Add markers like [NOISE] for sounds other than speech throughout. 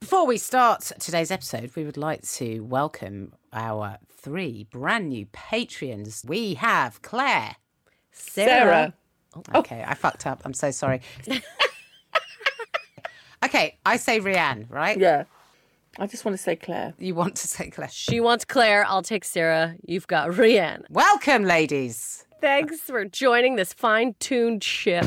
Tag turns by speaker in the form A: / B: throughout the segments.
A: Before we start today's episode, we would like to welcome our three brand new patrons. We have Claire.
B: Sarah. Oh.
A: Okay, I fucked up. I'm so sorry. [LAUGHS] okay, I say Rianne, right?
B: Yeah. I just want to say Claire.
A: You want to say Claire.
C: She wants Claire. I'll take Sarah. You've got Rianne.
A: Welcome, ladies.
C: Thanks for joining this fine tuned ship.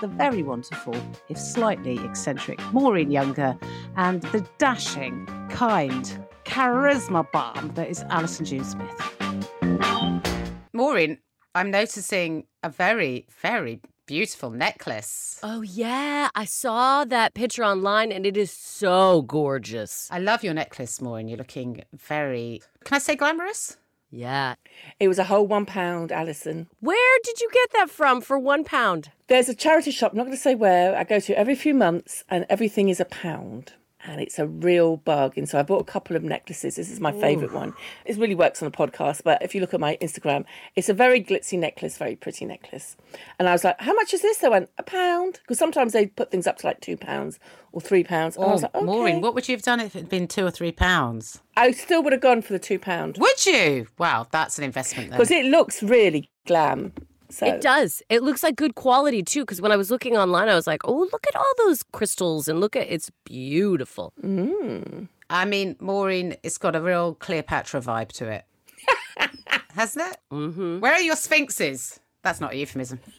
A: the very wonderful, if slightly eccentric, Maureen Younger, and the dashing, kind, charisma bomb that is Alison June Smith. Maureen, I'm noticing a very, very beautiful necklace.
C: Oh, yeah. I saw that picture online and it is so gorgeous.
A: I love your necklace, Maureen. You're looking very, can I say glamorous?
C: Yeah.
B: It was a whole one pound, Alison.
C: Where did you get that from for one pound?
B: There's a charity shop, I'm not going to say where, I go to every few months and everything is a pound. And it's a real bargain. So I bought a couple of necklaces. This is my favourite one. It really works on a podcast, but if you look at my Instagram, it's a very glitzy necklace, very pretty necklace. And I was like, how much is this? They went, a pound. Because sometimes they put things up to like two pounds or three pounds. And I was oh, like, okay.
A: Oh, Maureen, what would you have done if it had been two or three pounds?
B: I still would have gone for the two pound.
A: Would you? Wow, that's an investment then.
B: Because it looks really glam. So
C: It does. It looks like good quality too. Because when I was looking online, I was like, "Oh, look at all those crystals and look at it's beautiful."
A: I mean, Maureen, it's got a real Cleopatra vibe to it. [LAUGHS] Hasn't it? Mm-hmm. Where are your sphinxes? That's not a euphemism. [LAUGHS]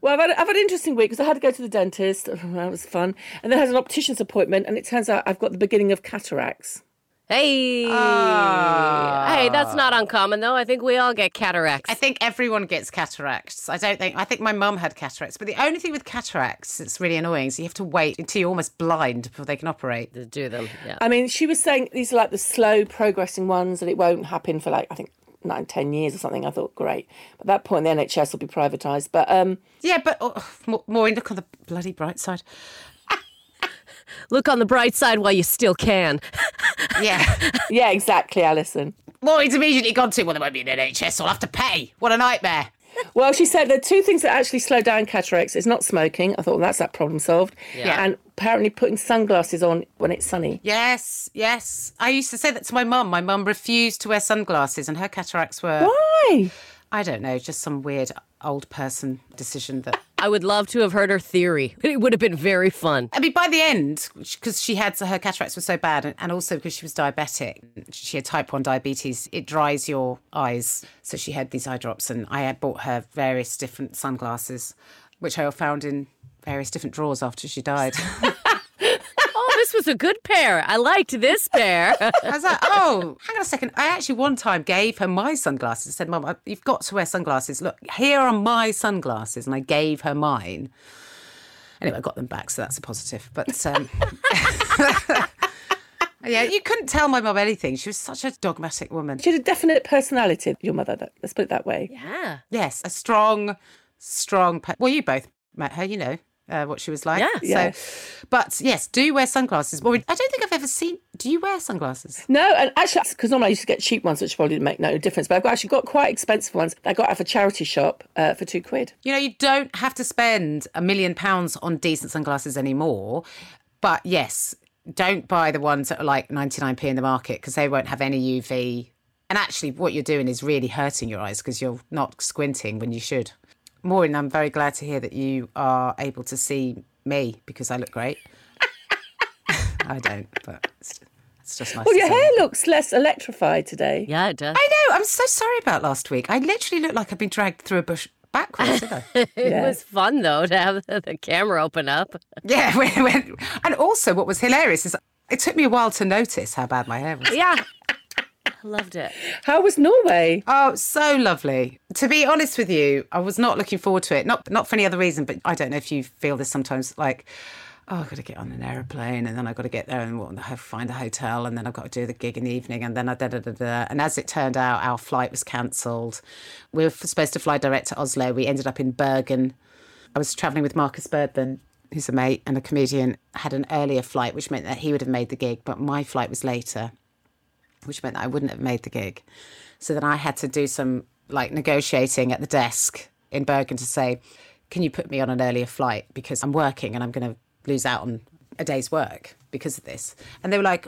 B: Well, I've had, I've had an interesting week because I had to go to the dentist. [LAUGHS] That was fun. And then I had an optician's appointment, and it turns out I've got the beginning of cataracts.
C: Hey,
A: Ah.
C: hey, that's not uncommon though. I think we all get cataracts.
A: I think everyone gets cataracts. I don't think, I think my mum had cataracts. But the only thing with cataracts that's really annoying is you have to wait until you're almost blind before they can operate.
C: to do them. Yeah.
B: I mean, she was saying these are like the slow progressing ones, and it won't happen for like, I think, nine, ten years or something. I thought, great. But at that point, the NHS will be privatised. But um,
A: Yeah, but oh, Ma- Maureen, look on the bloody bright side.
C: Look on the bright side while you still can. [LAUGHS]
A: Yeah.
B: yeah, exactly, Alison.
A: Maureen's immediately gone to, well, there won't be an NHS, I'll have to pay. What a nightmare.
B: Well, she said there are two things that actually slow down cataracts. It's not smoking. I thought, well, that's that problem solved.
A: Yeah.
B: And apparently putting sunglasses on when it's sunny.
A: Yes, yes. I used to say that to my mum. My mum refused to wear sunglasses, and her cataracts were,
B: Why?
A: I don't know, just some weird old person decision that.
C: I would love to have heard her theory. It would have been very fun.
A: I mean, by the end, because she had her cataracts were so bad, and- also because she was diabetic, she had type one diabetes. It dries your eyes, so she had these eye drops, and I had bought her various different sunglasses, which I found in various different drawers after she died. [LAUGHS]
C: This was a good pair. I liked this pair. [LAUGHS]
A: I was like, oh, hang on a second. I actually one time gave her my sunglasses. and said, Mum, you've got to wear sunglasses. Look, here are my sunglasses. And I gave her mine. Anyway, I got them back, so that's a positive. But um, [LAUGHS] yeah, you couldn't tell my mum anything. She was such a dogmatic woman.
B: She had a definite personality, your mother. Let's put it that way.
C: yeah.
A: Yes, a strong, strong. Pe- well, you both met her, you know. Uh, what she was like.
C: Yeah.
B: Yeah.
A: So, but yes, do wear sunglasses. Well, I don't think I've ever seen. Do you wear sunglasses?
B: No, and actually, because normally I used to get cheap ones, which probably didn't make no difference. But I've actually got quite expensive ones. I got out of a charity shop uh, for two quid.
A: You know, you don't have to spend a million pounds on decent sunglasses anymore. But yes, don't buy the ones that are like 99p in the market because they won't have any UV. And actually, what you're doing is really hurting your eyes because you're not squinting when you should. Maureen, I'm very glad to hear that you are able to see me because I look great. I don't, but it's, it's just nice.
B: Well,
A: to
B: your
A: see.
B: hair looks less electrified today.
C: Yeah, it does.
A: I know. I'm so sorry about last week. I literally looked like I'd been dragged through a bush backwards, did I? [LAUGHS]
C: It
B: Yeah.
C: was fun though to have the, the camera open up. [LAUGHS]
A: Yeah, [LAUGHS] when, when, and also what was hilarious is it took me a while to notice how bad my hair was.
C: Yeah. I loved it.
B: How was Norway?
A: Oh, so lovely. To be honest with you, I was not looking forward to it. Not not for any other reason, but I don't know if you feel this sometimes. Like, oh, I've got to get on an aeroplane, and then I've got to get there and what, have- find a hotel, and then I've got to do the gig in the evening, and then I da da da da. And as it turned out, our flight was cancelled. We were supposed to fly direct to Oslo. We ended up in Bergen. I was travelling with Markus Birdman, who's a mate and a comedian, had an earlier flight, which meant that he would have made the gig, but my flight was later, which meant that I wouldn't have made the gig. So then I had to do some like negotiating at the desk in Bergen to say, can you put me on an earlier flight because I'm working and I'm going to lose out on a day's work because of this. And they were like,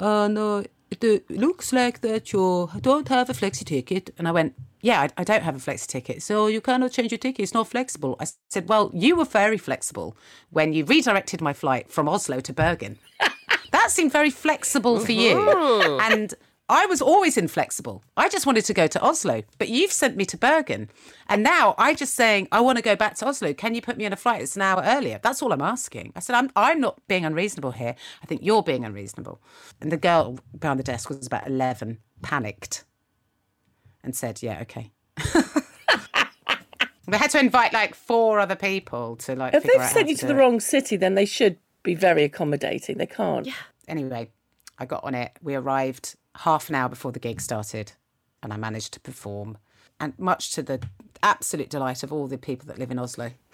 A: oh no, uh, it looks like that you don't have a flexi ticket. And I went, yeah, I, I don't have a flexi ticket. So you cannot change your ticket. It's not flexible. I said, well, you were very flexible when you redirected my flight from Oslo to Bergen. [LAUGHS] that seemed very flexible for you. Mm-hmm. And I was always inflexible. I just wanted to go to Oslo, but you've sent me to Bergen. And now I'm just saying, I want to go back to Oslo. Can you put me on a flight that's an hour earlier? That's all I'm asking. I said, I'm, I'm not being unreasonable here. I think you're being unreasonable. And the girl behind the desk was about 11, panicked, and said, Yeah, okay. [LAUGHS] they had to invite like four other people to like.
B: If they've sent you to
A: do
B: the
A: it.
B: wrong city, then they should be very accommodating. They can't.
A: anyway, I got on it. We arrived half an hour before the gig started, and I managed to perform. And much to the absolute delight of all the people that live in Oslo, [LAUGHS]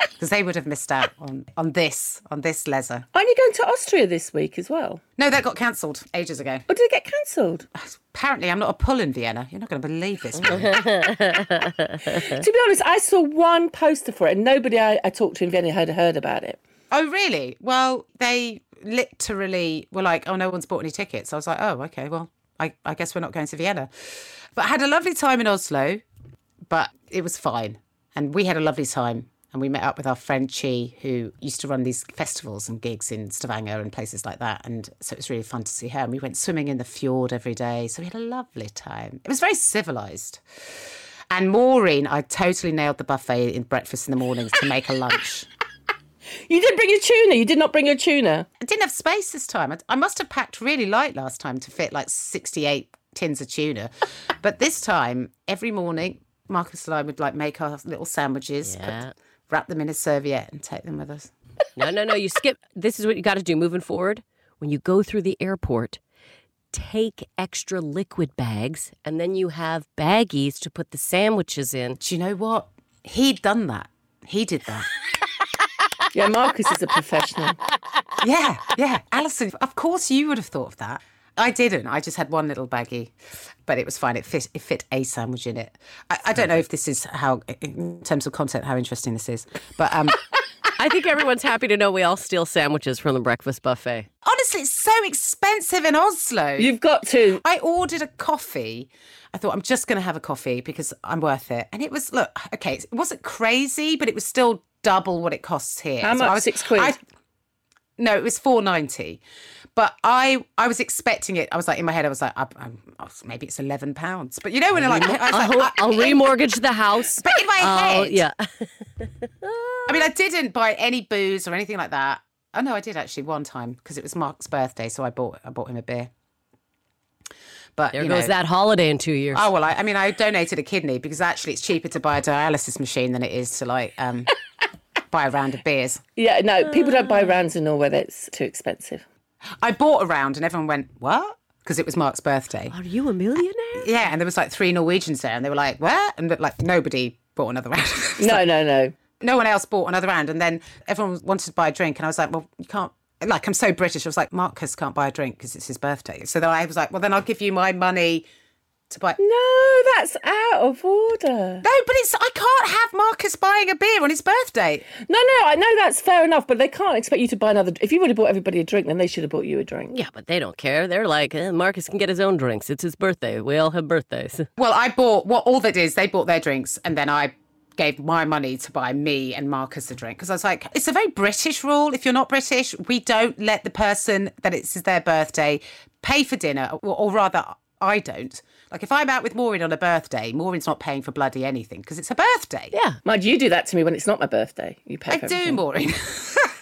A: because they would have missed out on on this on this leisure.
B: Aren't you going to Austria this week as well?
A: No, that got cancelled ages ago.
B: Or did it get cancelled? [SIGHS]
A: Apparently, I'm not a pull in Vienna. You're not going to believe this. [LAUGHS]
B: To be honest, I saw one poster for it, and nobody I, I talked to in Vienna had heard about it.
A: Oh, really? Well, they literally were like, "Oh, no one's bought any tickets." I was like, "Oh, okay. Well, I, I guess we're not going to Vienna." But I had a lovely time in Oslo. but it was fine. And we had a lovely time. And we met up with our friend Chi, who used to run these festivals and gigs in Stavanger and places like that. And so it was really fun to see her. And we went swimming in the fjord every day. So we had a lovely time. It was very civilized. And Maureen, I totally nailed the buffet in breakfast in the mornings to make a lunch. [LAUGHS]
B: You didn't bring your tuna. You did not bring your tuna.
A: I didn't have space this time. I, I must have packed really light last time to fit like 68 tins of tuna. [LAUGHS] but this time, every morning, Markus and I would like make our little sandwiches, put- wrap them in a serviette and take them with us.
C: No, no, no. You [LAUGHS] skip. This is what you got to do moving forward. When you go through the airport, take extra liquid bags, and then you have baggies to put the sandwiches in.
A: Do you know what? He'd done that. He did that. [LAUGHS]
B: Yeah, Markus is a professional.
A: yeah, yeah. Alison, of course you would have thought of that. I didn't. I just had one little baggie, but it was fine. It fit. It fit a sandwich in it. I, I don't know if this is how, in terms of content, how interesting this is, but um, [LAUGHS]
C: I think everyone's happy to know we all steal sandwiches from the breakfast buffet.
A: honestly, it's so expensive in Oslo.
B: You've got to.
A: I ordered a coffee. I thought I'm just going to have a coffee because I'm worth it. And it was look okay. It wasn't crazy, but it was still double what it costs here.
B: How
A: So I
B: much?
A: was-
B: Six quid?
A: I- no, it was four ninety. But I I was expecting it. I was like in my head. I was like, I, I'm, maybe it's eleven pounds. But you know when I like, I was
C: I'll,
A: like, I-
C: I'll remortgage the house.
A: But in my
C: I'll-
A: head,
C: yeah. [LAUGHS]
A: I mean, I didn't buy any booze or anything like that. Oh no, I did actually one time because it was Mark's birthday, so I bought I bought him a beer. But
C: There goes
A: know,
C: that holiday in two years.
A: Oh well, I, I mean, I donated a kidney because actually it's cheaper to buy a dialysis machine than it is to like um, buy a round of beers.
B: Yeah, no, people don't buy uh. rounds in Norway. That's too expensive.
A: I bought a round and everyone went, "What?" Because it was Mark's birthday.
C: Are you a millionaire?
A: Uh, yeah, and there was like three Norwegians there, and they were like, "What?" And like nobody bought another round. [LAUGHS]
B: No,
A: like,
B: no, no.
A: no one else bought another round. And then everyone wanted to buy a drink. And I was like, well, you can't. Like, I'm so British. I was like, Markus can't buy a drink because it's his birthday. So then I was like, well, then I'll give you my money to buy.
B: No, that's out of order.
A: No, but it's I can't have Markus buying a beer on his birthday.
B: No, no, I know that's fair enough, but they can't expect you to buy another. If you would have bought everybody a drink, then they should have bought you a drink.
C: Yeah, but they don't care. They're like, eh, Markus can get his own drinks. It's his birthday. We all have birthdays. [LAUGHS]
A: Well, I bought what all that is. They bought their drinks, and then I gave my money to buy me and Markus a drink because I was like, it's a very British rule. If you're not British, we don't let the person that it's their birthday pay for dinner, or, or rather, I don't. Like if I'm out with Maureen on a birthday, Maureen's not paying for bloody anything because it's her birthday.
C: Yeah.
B: Mind you, do that to me when it's not my birthday. You pay.
A: I
B: for
A: do,
B: everything.
A: Maureen. [LAUGHS]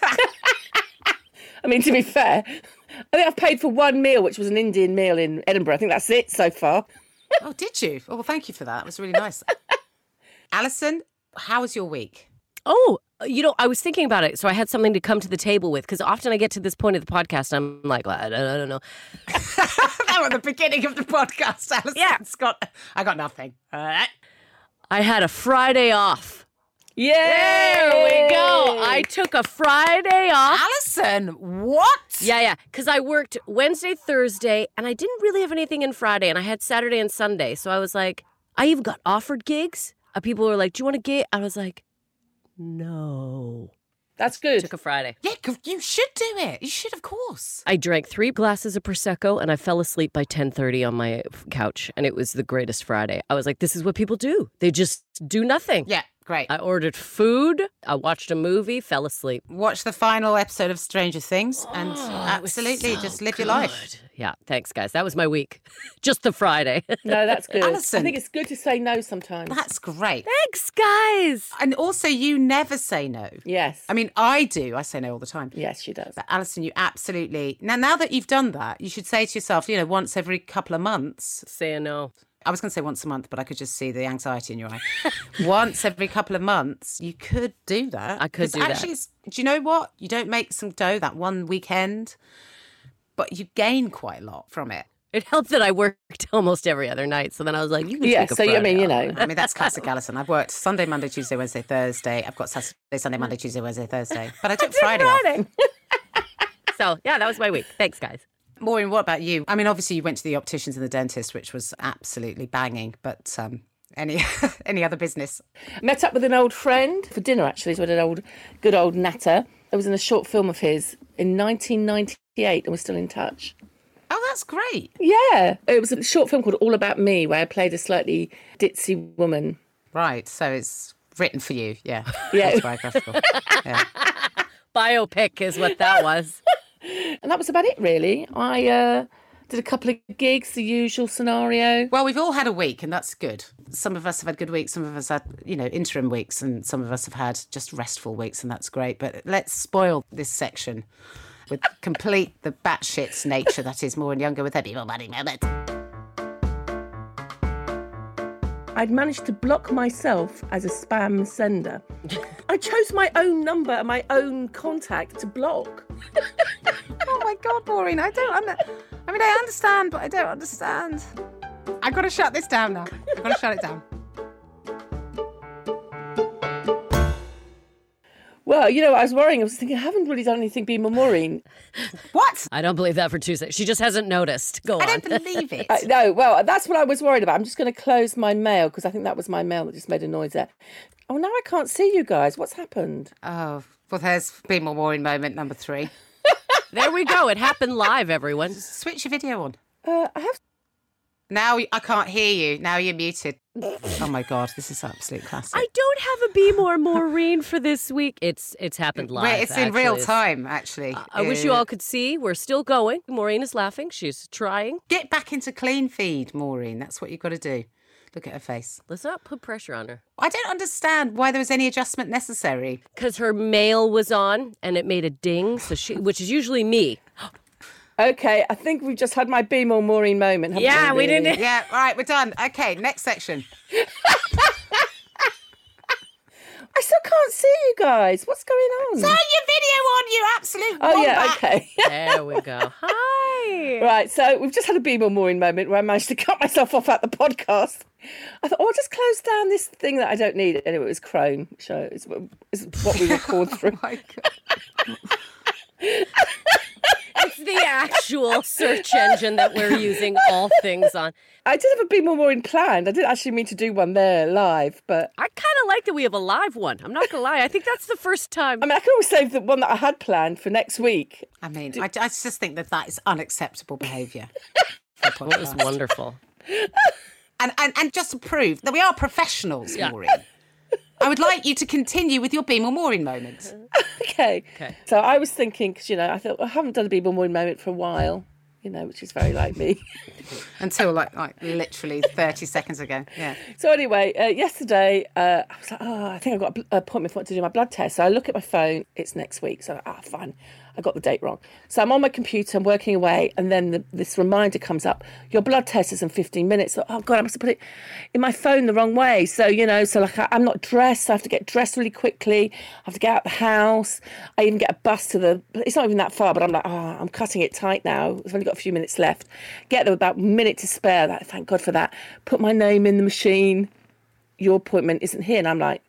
A: [LAUGHS]
B: I mean, to be fair, I think I've paid for one meal, which was an Indian meal in Edinburgh. I think that's it so far. [LAUGHS]
A: oh, did you? Oh, well, thank you for that. It was really nice. Alison, how was your week?
C: Oh, you know, I was thinking about it, so I had something to come to the table with because often I get to this point of the podcast, I'm like, well, I, don't, I don't know. [LAUGHS]
A: that was the beginning of the podcast, Alison.
C: Yeah.
A: Scott. I got nothing. All right.
C: I had a Friday off.
B: Yeah,
C: There we go. I took a Friday off.
A: Allison, what?
C: Yeah, yeah. Because I worked Wednesday, Thursday, and I didn't really have anything in Friday, and I had Saturday and Sunday. So I was like, I even got offered gigs. Uh, people were like, Do you want a gig? I was like, No.
B: That's good.
C: Took a Friday.
A: Yeah, you should do it. You should, of course.
C: I drank three glasses of prosecco and I fell asleep by 10:30 on my couch and it was the greatest Friday. I was like this is what people do. They just do nothing.
A: Yeah, great.
C: I ordered food, I watched a movie, fell asleep.
A: Watch the final episode of Stranger Things and oh,
C: It was
A: absolutely
C: so
A: just live your life.
C: Good. Yeah, thanks guys. That was my week. [LAUGHS] just the Friday. [LAUGHS]
B: No, that's good.
A: Alison.
B: I think it's good to say no sometimes.
A: That's great.
C: thanks guys.
A: And also, you never say no.
B: yes.
A: I mean, I do. I say no all the time.
B: yes, she does.
A: But Alison, you absolutely now. Now that you've done that, you should say to yourself, you know, once every couple of months.
C: Say a no.
A: I was going to say once a month, but I could just see the anxiety in your eye. [LAUGHS] once every couple of months, you could do that.
C: I could
A: 'Cause
C: do that.
A: Actually, do you know what? You don't make some dough that one weekend, but you gain quite a lot from it.
C: It helped that I worked [LAUGHS] almost every other night. So then I was like, you can
B: Yeah,
C: take a
B: so you- I mean, you know.
A: I mean, that's classic Alison. I've worked Sunday, Monday, Tuesday, Wednesday, Thursday. I've got Saturday, Sunday, Monday, Tuesday, Wednesday, Thursday. But I took [LAUGHS] Friday off. [LAUGHS]
C: So yeah, that was my week. Thanks guys.
A: Maureen, what about you? I mean, obviously you went to the opticians and the dentist, which was absolutely banging. But um, any any other business?
B: Met up with an old friend for dinner, actually. So we had an old, good old natter. I was in a short film of his in 1998 and we're still in touch.
A: Oh, that's great.
B: Yeah. It was a short film called All About Me where I played a slightly ditzy woman.
A: Right. So it's written for you. Yeah. [LAUGHS]
B: Yeah.
A: Autobiographical. [LAUGHS] yeah.
C: Biopic is what that was.
B: And that was about it, really. I uh, did a couple of gigs, the usual scenario.
A: Well, we've all had a week, and that's good. Some of us have had good weeks. Some of us had, you know, interim weeks, and some of us have had just restful weeks, and that's great. But let's spoil this section with complete the batshit's nature that is Maureen Younger with Eddie Money Moment.
B: I'd managed to block myself as a spam sender. I chose my own number and my own contact to block. [LAUGHS]
A: Oh my God, Maureen, I don't. Under- I mean, I understand, but I don't understand. I've got to shut this down now. I've got to shut it down.
B: Well, you know, I was worrying. I was thinking, I haven't really done anything being Maureen.
A: What?
C: I don't believe that for two seconds. She just hasn't noticed. Go on.
A: I don't believe it. [LAUGHS]
B: I, no, well, that's what I was worried about. I'm just going to close my mail because I think that was my mail that just made a noise there. Oh, now I can't see you guys. What's happened?
A: Oh, well, there's been more Maureen moment number three.
C: There we go. It happened live, everyone.
A: Switch your video on.
B: Uh, I have.
A: Now I can't hear you. Now you're muted. Oh my God, this is absolute classic.
C: I don't have a Be More Maureen for this week. It's it's happened live.
A: Wait, it's in real time, actually.
C: I wish you
A: Uh,
C: all could see. We're still going. Maureen is laughing. She's trying.
A: Get back into clean feed, Maureen. That's what you've got to do. Look at her face.
C: Let's not put pressure on her.
A: I don't understand why there was any adjustment necessary.
C: Because her mail was on and it made a ding, so she, which is usually me.
B: Okay, I think we've just had my Be More Maureen moment.
C: Yeah, we
B: really?
C: didn't-
A: Yeah, right, we're done. Okay, next section. [LAUGHS]
B: I still can't see you guys. What's going on?
A: Turn your video on, you absolute
B: oh, yeah,
A: wombat.
B: okay. [LAUGHS]
C: There we go. Hi.
B: Right, so we've just had a Be More Maureen moment where I managed to cut myself off at the podcast. I thought, oh, I'll just close down this thing that I don't need. Anyway, it was Chrome, so it's, it's what we record [LAUGHS] oh through.
A: My God.
C: It's the actual search engine that we're using all things on.
B: I did have a Be More Maureen planned. I didn't actually mean to do one there live, but
C: I kind of like that we have a live one. I'm not gonna lie. I think that's the first time.
B: I mean, I can always save the one that I had planned for next week.
A: I mean, I, I just think that that is unacceptable behaviour. for a
C: It was wonderful.
A: And, and and just to prove that we are professionals,
C: Yeah.
A: Maureen. I would like you to continue with your Be More Maureen moment. [LAUGHS]
B: Okay.
C: Okay.
B: So I was thinking, because, you know, I thought, well, I haven't done a Be More Maureen moment for a while, you know, which is very like me. [LAUGHS]
A: Until like like literally 30 seconds ago. Yeah.
B: So anyway, uh, yesterday uh, I was like, oh, I think I've got an appointment for to do my blood test. So I look at my phone, it's next week. So ah, fine, I got the date wrong. So I'm on my computer, I'm working away, and then the, this reminder comes up: your blood test is in 15 minutes. So, oh god, I must have put it in my phone the wrong way. So you know, so like I, I'm not dressed, so I have to get dressed really quickly. I have to get out the house. I even get a bus to the. It's not even that far, but I'm like, oh, I'm cutting it tight now. I've only got a few minutes left. Get there about a minute to spare. That thank God for that. Put my name in the machine your appointment isn't here. And I'm like,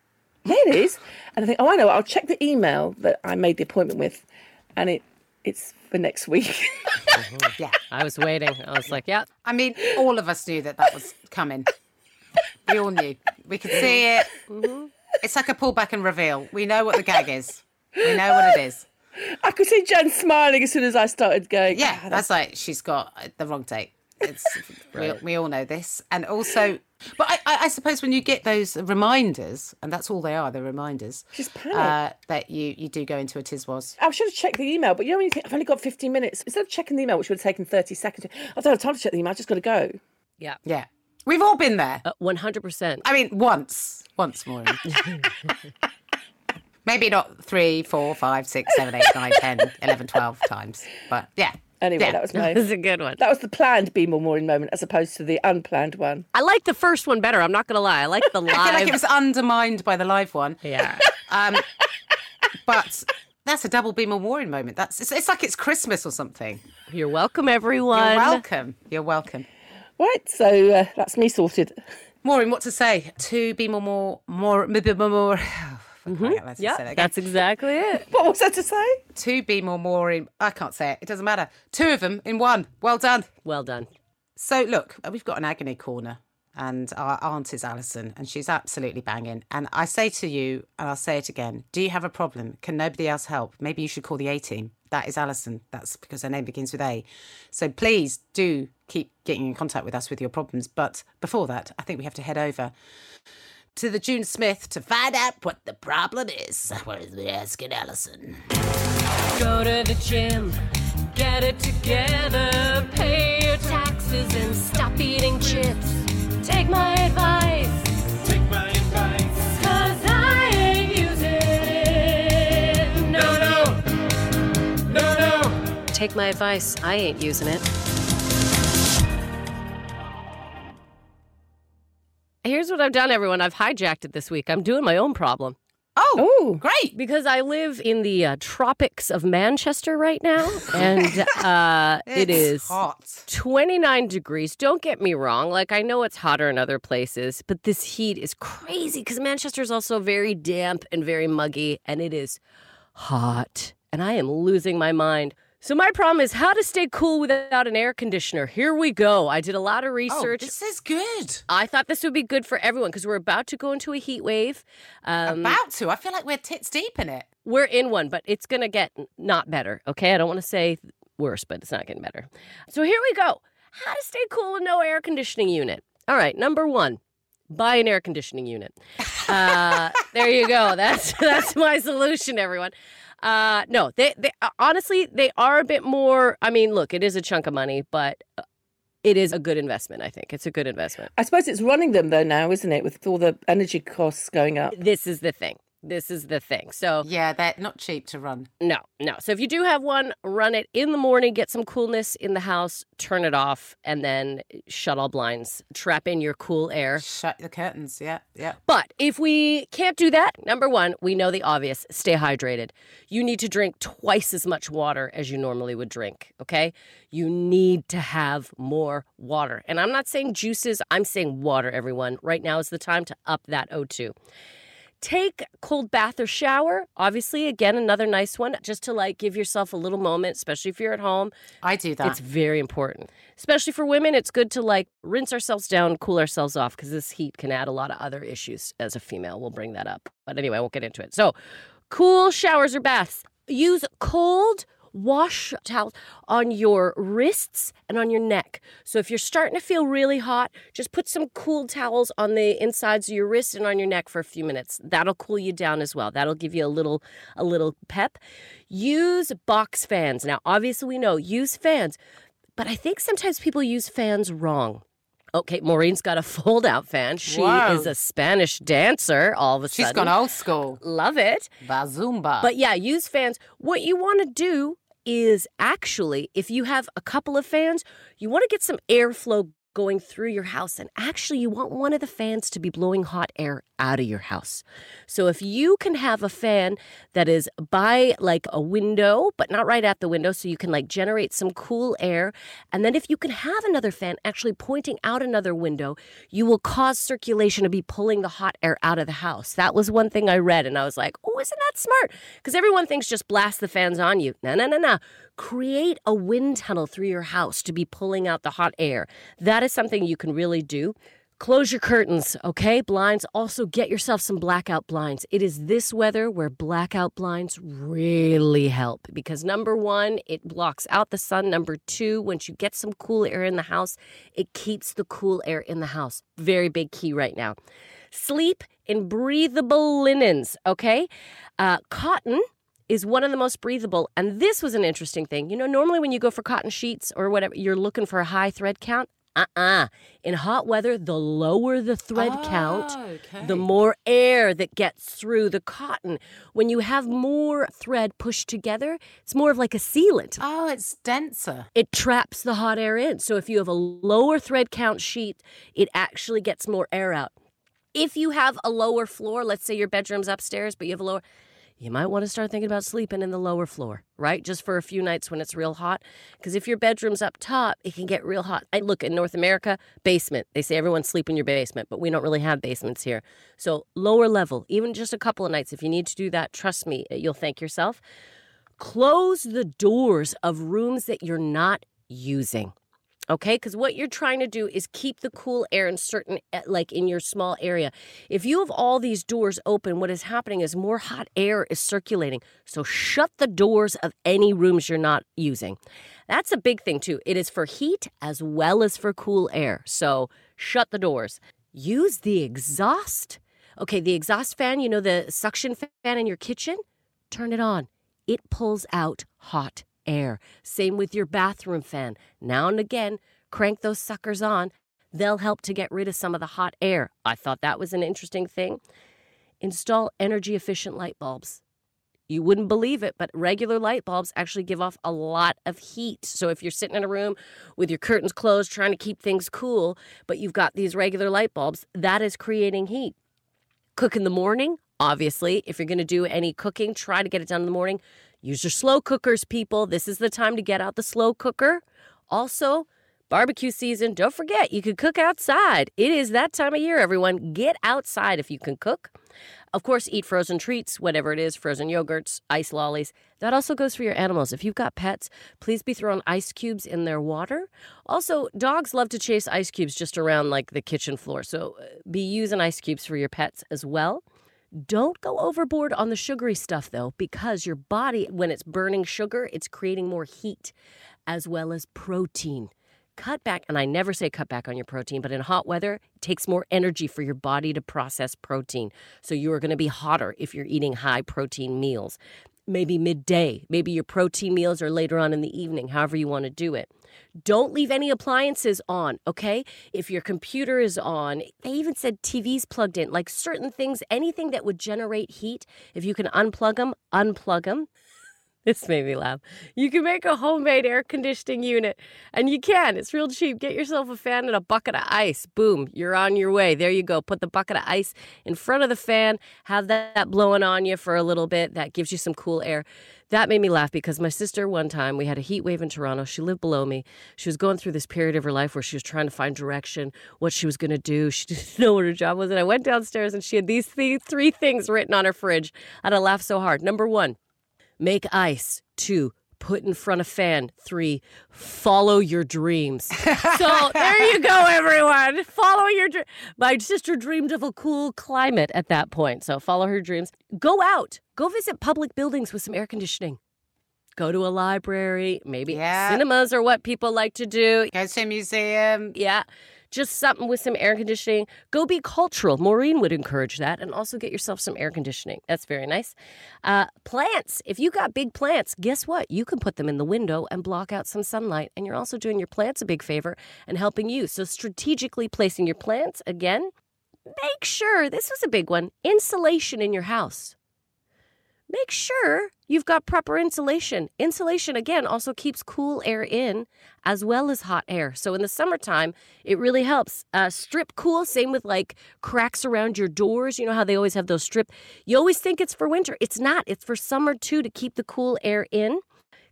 B: yeah, it is. And I think, oh, I know. I'll check the email that I made the appointment with, and it it's for next week. [LAUGHS] [LAUGHS]
A: Yeah.
C: I was waiting. I was like, yeah.
A: I mean, all of us knew that that was coming. We all knew. We could see it. It's like a pullback and reveal. We know what the gag is. We know what it is.
B: I could see Jen smiling as soon as I started going.
A: Yeah,
B: "Ah,
A: that's like she's got the wrong date. It's [LAUGHS] we, we all know this, and also, but I, I, I suppose when you get those reminders, and that's all they are, they're reminders.
B: Just panic.
A: uh, that you you do go into a tiswas.
B: I should have checked the email, but you know when you think I've only got 15 minutes, instead of checking the email, which would have taken 30 seconds, I don't have time to check the email. I just got to go.
C: Yeah.
A: Yeah, we've all been there.
C: Uh, 100%.
A: I mean, once, once more. [LAUGHS] Maybe not three, four, five, six, seven, eight, nine, ten, eleven, twelve times, but yeah.
B: Anyway,
A: Yeah.
B: that was my
C: That was a good one.
B: that was the planned Be More Maureen moment as opposed to the unplanned one.
C: I like the first one better. I'm not going to lie. I like the live. [LAUGHS]
A: I feel like it was undermined by the live one.
C: Yeah. [LAUGHS]
A: Um, but that's a double Be More Maureen moment. That's it's, it's like it's Christmas or something.
C: You're welcome, everyone.
A: You're welcome. You're welcome.
B: Right, so uh, that's me sorted.
A: Maureen, what to say? To be more, more, more, more, more. More. Mm-hmm. Yeah,
C: Yeah, that's exactly it. [LAUGHS]
B: What was that to say?
A: Two be more, more. In, I can't say it. It doesn't matter. Two of them in one. Well done.
C: Well done.
A: So look, we've got an agony corner, and our aunt is Alison, and she's absolutely banging. And I say to you, and I'll say it again: Do you have a problem? Can nobody else help? Maybe you should call the A team. That is Alison. That's because her name begins with A. So please do keep getting in contact with us with your problems. But before that, I think we have to head over to the June Smith to find out what the problem is. Where's the asking Alison?
C: Go to the gym, get it together, pay your taxes and stop eating chips. Take my advice. Take my advice. Cause I ain't using it. No, no. No, no. Take my advice. I ain't using it. Here's what I've done, everyone. I've hijacked it this week. I'm doing my own problem.
A: Oh,
B: Ooh.
A: great.
C: Because I live in the uh, tropics of Manchester right now, [LAUGHS] and uh,
A: It's hot.
C: 29 degrees. Don't get me wrong. Like, I know it's hotter in other places, but this heat is crazy because Manchester is also very damp and very muggy, and it is hot. And I am losing my mind. So, my problem is how to stay cool without an air conditioner. Here we go. I did a lot of research.
A: Oh, this is good.
C: I thought this would be good for everyone because we're about to go into a heat wave. Um,
A: About to. I feel like we're tits deep in it.
C: we're in one, but it's going to get not better. Okay. I don't want to say worse, but it's not getting better. So here we go. How to stay cool with no air conditioning unit. All right. Number one, buy an air conditioning unit. Uh, [LAUGHS] there you go. That's [LAUGHS] that's my solution, everyone. Uh, no, they, they uh, honestly they are a bit more. I mean, look, it is a chunk of money, but uh, it is a good investment. I think it's a good investment.
B: I suppose it's running them though now, isn't it? With all the energy costs going up.
C: This is the thing. This is the thing. So,
A: Yeah, they're not cheap to run.
C: no, no. So, if you do have one, run it in the morning, get some coolness in the house, turn it off, and then shut all blinds, trap in your cool air.
A: Shut the curtains. Yeah, yeah.
C: But if we can't do that, number one, we know the obvious stay hydrated. You need to drink twice as much water as you normally would drink, okay? You need to have more water. And I'm not saying juices, I'm saying water, everyone. Right now is the time to up that O2. Take cold bath or shower. Obviously, again, another nice one just to like give yourself a little moment, especially if you're at home.
A: I do that.
C: It's very important. Especially for women, it's good to like rinse ourselves down, cool ourselves off because this heat can add a lot of other issues as a female. We'll bring that up. But anyway, I won't get into it. So, cool showers or baths. Use cold wash towels on your wrists and on your neck. So if you're starting to feel really hot, just put some cool towels on the insides of your wrist and on your neck for a few minutes. That'll cool you down as well. That'll give you a little a little pep. Use box fans. Now, obviously we know use fans, but I think sometimes people use fans wrong. Okay, Maureen's got a fold out fan. She
A: Wow.
C: is a Spanish dancer all of a
A: She's
C: sudden.
A: She's gone old school.
C: Love it.
A: Bazumba.
C: But yeah, use fans. What you want to do is actually, if you have a couple of fans, you want to get some airflow going through your house. And actually, you want one of the fans to be blowing hot air out of your house. So if you can have a fan that is by like a window, but not right at the window, so you can like generate some cool air. And then if you can have another fan actually pointing out another window, you will cause circulation to be pulling the hot air out of the house. That was one thing I read, and I was like, oh, isn't that smart? Because everyone thinks just blast the fans on you. No, no, no, no. Create a wind tunnel through your house to be pulling out the hot air. That is something you can really do. Close your curtains, okay? Blinds. Also, get yourself some blackout blinds. It is this weather where blackout blinds really help because number one, it blocks out the sun. Number two, once you get some cool air in the house, it keeps the cool air in the house. Very big key right now. Sleep in breathable linens, okay? Uh, cotton is one of the most breathable. And this was an interesting thing. You know, normally when you go for cotton sheets or whatever, you're looking for a high thread count. Uh uh In hot weather, the lower the thread count, the more air that gets through the cotton. When you have more thread pushed together, it's more of like a sealant.
A: oh, it's denser.
C: It traps the hot air in. So if you have a lower thread count sheet, it actually gets more air out. If you have a lower floor, let's say your bedroom's upstairs, but you have a lower, you might want to start thinking about sleeping in the lower floor, right? Just for a few nights when it's real hot. Because if your bedroom's up top, it can get real hot. I look in North America, basement. They say everyone sleep in your basement, but we don't really have basements here. So lower level, even just a couple of nights. If you need to do that, trust me, eh, you'll thank yourself. Close the doors of rooms that you're not using. Okay, because what you're trying to do is keep the cool air in certain, eh, like in your small area. If you have all these doors open, what is happening is more hot air is circulating. So shut the doors of any rooms you're not using. That's a big thing too. It is for heat as well as for cool air. So shut the doors. Use the exhaust. Okay, the exhaust fan, you know, the suction fan in your kitchen, turn it on. It pulls out hot air. Same with your bathroom fan. Now and again, crank those suckers on. They'll help to get rid of some of the hot air. I thought that was an interesting thing. Install energy efficient light bulbs. You wouldn't believe it, but regular light bulbs actually give off a lot of heat. So if you're sitting in a room with your curtains closed trying to keep things cool, but you've got these regular light bulbs, that is creating heat. Cook in the morning, obviously. If you're going to do any cooking, try to get it done in the morning. Use your slow cookers, people. This is the time to get out the slow cooker. Also, barbecue season. Don't forget, you can cook outside. It is that time of year, everyone. Get outside if you can cook. Of course, eat frozen treats, whatever it is, frozen yogurts, ice lollies. That also goes for your animals. If you've got pets, please be throwing ice cubes in their water. Also, dogs love to chase ice cubes just around like the kitchen floor. So uh, be using ice cubes for your pets as well. Don't go overboard on the sugary stuff though, because your body, when it's burning sugar, it's creating more heat as well as protein. Cut back, and I never say cut back on your protein, but in hot weather, it takes more energy for your body to process protein. So you are going to be hotter if you're eating high protein meals. Maybe midday. Maybe your protein meals are later on in the evening, however you want to do it. Don't leave any appliances on, okay? If your computer is on, they even said TV's plugged in, like certain things, anything that would generate heat, if you can unplug them, unplug them. This made me laugh. You can make a homemade air conditioning unit, and you can. It's real cheap. Get yourself a fan and a bucket of ice. Boom, you're on your way. There you go. Put the bucket of ice in front of the fan, have that, blowing on you for a little bit. That gives you some cool air. That made me laugh because my sister, one time, we had a heat wave in Toronto. She lived below me. She was going through this period of her life where she was trying to find direction, what she was going to do. [LAUGHS] She didn't know what her job was. And I went downstairs and she had these three, three things written on her fridge. And I laughed so hard. Number one, make ice. Two, put in front of fan. Three, follow your dreams. [LAUGHS] so there you go, everyone. Follow your dream. My sister dreamed of a cool climate at that point. So follow her dreams. Go out. Go visit public buildings with some air conditioning. Go to a library. Maybe
A: Yeah.
C: cinemas are what people like to do.
A: Go to a museum.
C: Yeah. Just something with some air conditioning. Go be cultural. Maureen would encourage that. And also get yourself some air conditioning. That's very nice. Uh, plants. If you got big plants, guess what? You can put them in the window and block out some sunlight. And you're also doing your plants a big favor and helping you. So, strategically placing your plants, again, make sure this was a big one insulation in your house make sure you've got proper insulation. Insulation, again, also keeps cool air in as well as hot air. So in the summertime, it really helps. Uh, strip cool, same with like cracks around your doors. You know how they always have those strip. You always think it's for winter. It's not, it's for summer too to keep the cool air in.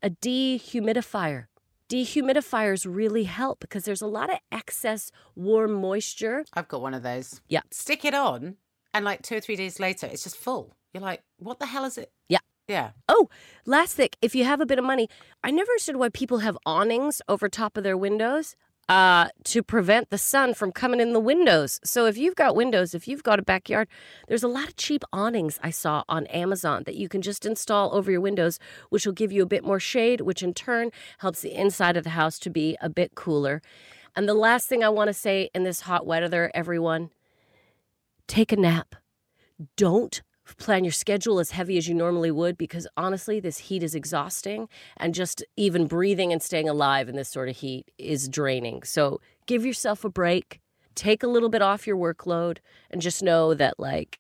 C: A dehumidifier. Dehumidifiers really help because there's a lot of excess warm moisture.
A: I've got one of those.
C: Yeah.
A: Stick it on, and like two or three days later, it's just full. You're like, what the hell is it?
C: Yeah.
A: Yeah.
C: Oh, last thing, if you have a bit of money, I never understood why people have awnings over top of their windows uh, to prevent the sun from coming in the windows. So if you've got windows, if you've got a backyard, there's a lot of cheap awnings I saw on Amazon that you can just install over your windows, which will give you a bit more shade, which in turn helps the inside of the house to be a bit cooler. And the last thing I want to say in this hot weather, everyone, take a nap. Don't plan your schedule as heavy as you normally would because honestly, this heat is exhausting and just even breathing and staying alive in this sort of heat is draining. So give yourself a break, take a little bit off your workload, and just know that, like,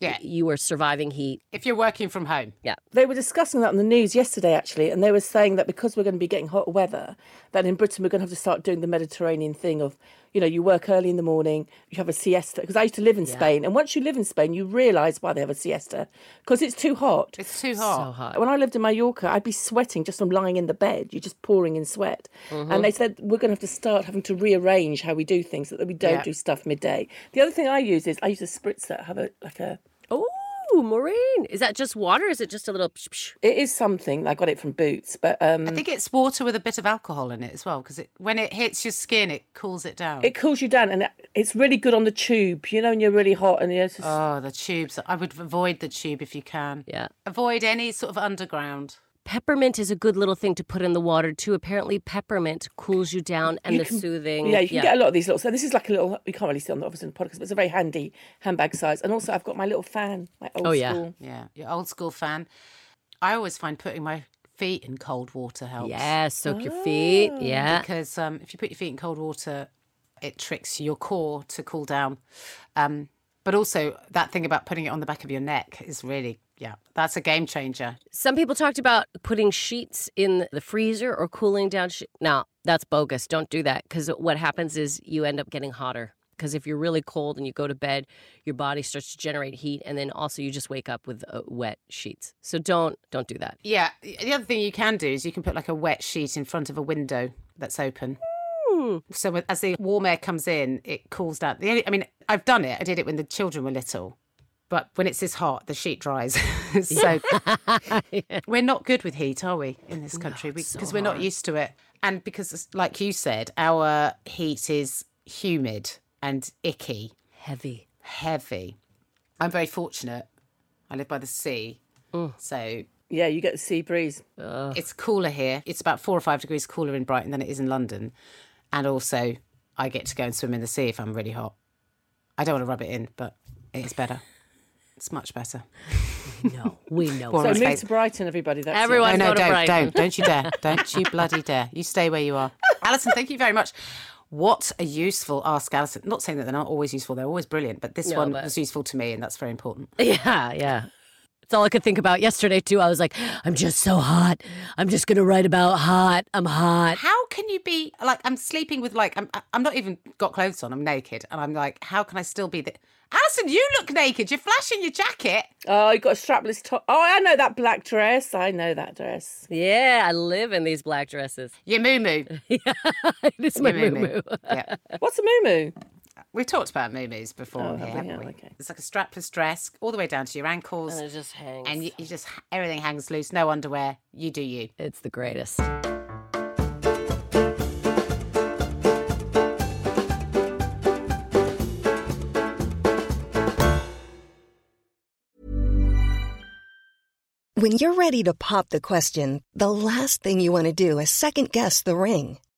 A: Yeah.
C: you are surviving heat.
A: If you're working from home.
C: Yeah.
B: They were discussing that on the news yesterday, actually, and they were saying that because we're going to be getting hot weather, that in Britain we're going to have to start doing the Mediterranean thing of, you know, you work early in the morning, you have a siesta. Because I used to live in Spain, and once you live in Spain, you realise why they have a siesta because it's too hot.
A: It's too hot.
C: So hot.
B: When I lived in Mallorca, I'd be sweating just from lying in the bed. You're just pouring in sweat. Mm-hmm. And they said we're going to have to start having to rearrange how we do things so that we don't
A: Yeah.
B: do stuff midday. The other thing I use is I use a spritzer. Have a like a.
C: Oh, Maureen. Is that just water? Is it just a little psh, psh?
B: It is something. I got it from Boots, but um,
A: I think it's water with a bit of alcohol in it as well, because it, when it hits your skin, it cools it down.
B: it cools you down, and it- it's really good on the tube. You know, when you're really hot and you're just,
A: oh, the tubes. I would avoid the tube if you can.
C: Yeah.
A: Avoid any sort of underground.
C: Peppermint is a good little thing to put in the water too. Apparently, peppermint cools you down and
B: You
C: the
B: can-
C: soothing.
B: Yeah, you can get a lot of these little. So this is like a little. You can't really see on the obviously on the podcast, but it's a very handy handbag size. And also, I've got my little fan, my old
C: Oh, yeah.
B: school.
A: Yeah, your old school fan. I always find putting my feet in cold water helps.
C: Yeah, soak your feet.
B: Oh.
C: Yeah.
A: Because um, if you put your feet in cold water, it tricks your core to cool down. Um, but also, that thing about putting it on the back of your neck is really, yeah, that's a game changer.
C: Some people talked about putting sheets in the freezer or cooling down. She- now, that's bogus. Don't do that because what happens is you end up getting hotter. Because if you're really cold and you go to bed, your body starts to generate heat, and then also you just wake up with uh, wet sheets. So don't don't do that.
A: Yeah, the other thing you can do is you can put like a wet sheet in front of a window that's open. So as the warm air comes in, it cools down. The only, I mean, I've done it. I did it when the children were little. But when it's this hot, the sheet dries. [LAUGHS] so we're not good with heat, are we, in this country? Because we're not used to it. And because, like you said, our heat is humid and icky,
C: Heavy.
A: heavy. I'm very fortunate. I live by the sea. So
B: Yeah, you get the sea breeze.
A: it's cooler here. It's about four or five degrees cooler in Brighton than it is in London. And also, I get to go and swim in the sea if I'm really hot. I don't want to rub it in, but it's better. It's much better.
C: No, we know. [LAUGHS]
B: So move
A: face-
B: to Brighton, everybody. That's it.
C: Everyone-
A: no,
C: go
A: no,
C: to
A: don't,
C: Brighton.
A: don't, don't you dare, don't you bloody dare. You stay where you are. Alison, thank you very much. What a useful Ask Alison. Not saying that they're not always useful; they're always brilliant. But this
C: No,
A: one
C: but-
A: was useful to me, and that's very important. [LAUGHS]
C: Yeah, yeah. It's all I could think about yesterday too. I was like, I'm just so hot. I'm just gonna write about hot. I'm hot.
A: How can you be like? I'm sleeping with like I'm. I'm not even got clothes on. I'm naked, and I'm like, how can I still be the? Alison, you look naked. You're flashing your jacket.
B: Oh, you got a strapless top. Oh, I know that black dress. I know that dress.
C: Yeah, I live in these black dresses.
A: Your moo moo. [LAUGHS] [LAUGHS]
C: it is my
A: Your
C: moo
A: yeah.
B: What's a moo
A: We've talked about moo-moos before
B: Oh,
A: here,
B: have we?
A: haven't oh, we?
B: Oh, okay.
A: It's like a strapless dress all the way down to your ankles.
C: And it just hangs.
A: and you, you just everything hangs loose, no underwear. You do you.
C: It's the greatest.
D: When you're ready to pop the question, the last thing you want to do is second guess the ring.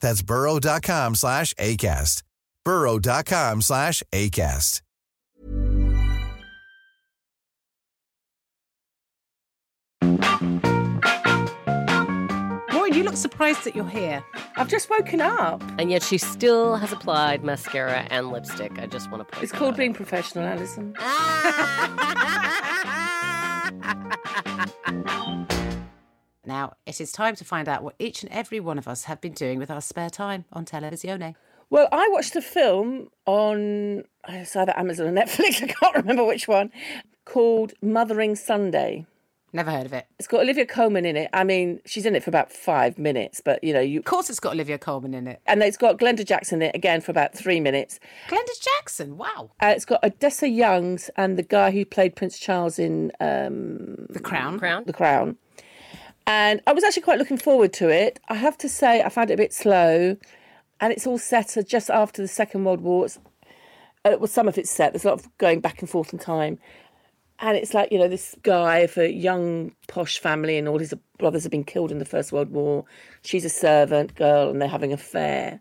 E: That's burrow.com slash ACAST. burrow.com slash ACAST.
A: Maureen, you look surprised that you're here.
B: I've just woken up.
C: And yet she still has applied mascara and lipstick. I just want to point
B: It's called
C: out.
B: being professional, Alison. [LAUGHS] [LAUGHS]
A: Now, it is time to find out what each and every one of us have been doing with our spare time on Televisione.
B: Well, I watched a film on it's either Amazon or [LAUGHS] Netflix, I can't remember which one, called Mothering Sunday.
A: Never heard of it.
B: It's got Olivia Colman in it. I mean, she's in it for about five minutes, but you know, you
A: Of course, it's got Olivia Colman in it.
B: and it's got Glenda Jackson in it again for about three minutes.
A: Glenda Jackson, wow.
B: Uh, it's got Odessa Youngs and the guy who played Prince Charles in um,
A: The Crown.
C: Crown?
B: The Crown. And I was actually quite looking forward to it. I have to say, I found it a bit slow, and it's all set just after the Second World War. It's, uh, well, some of it's set. There's a lot of going back and forth in time, and it's like you know this guy of a young posh family, and all his brothers have been killed in the First World War. She's a servant girl, and they're having an affair.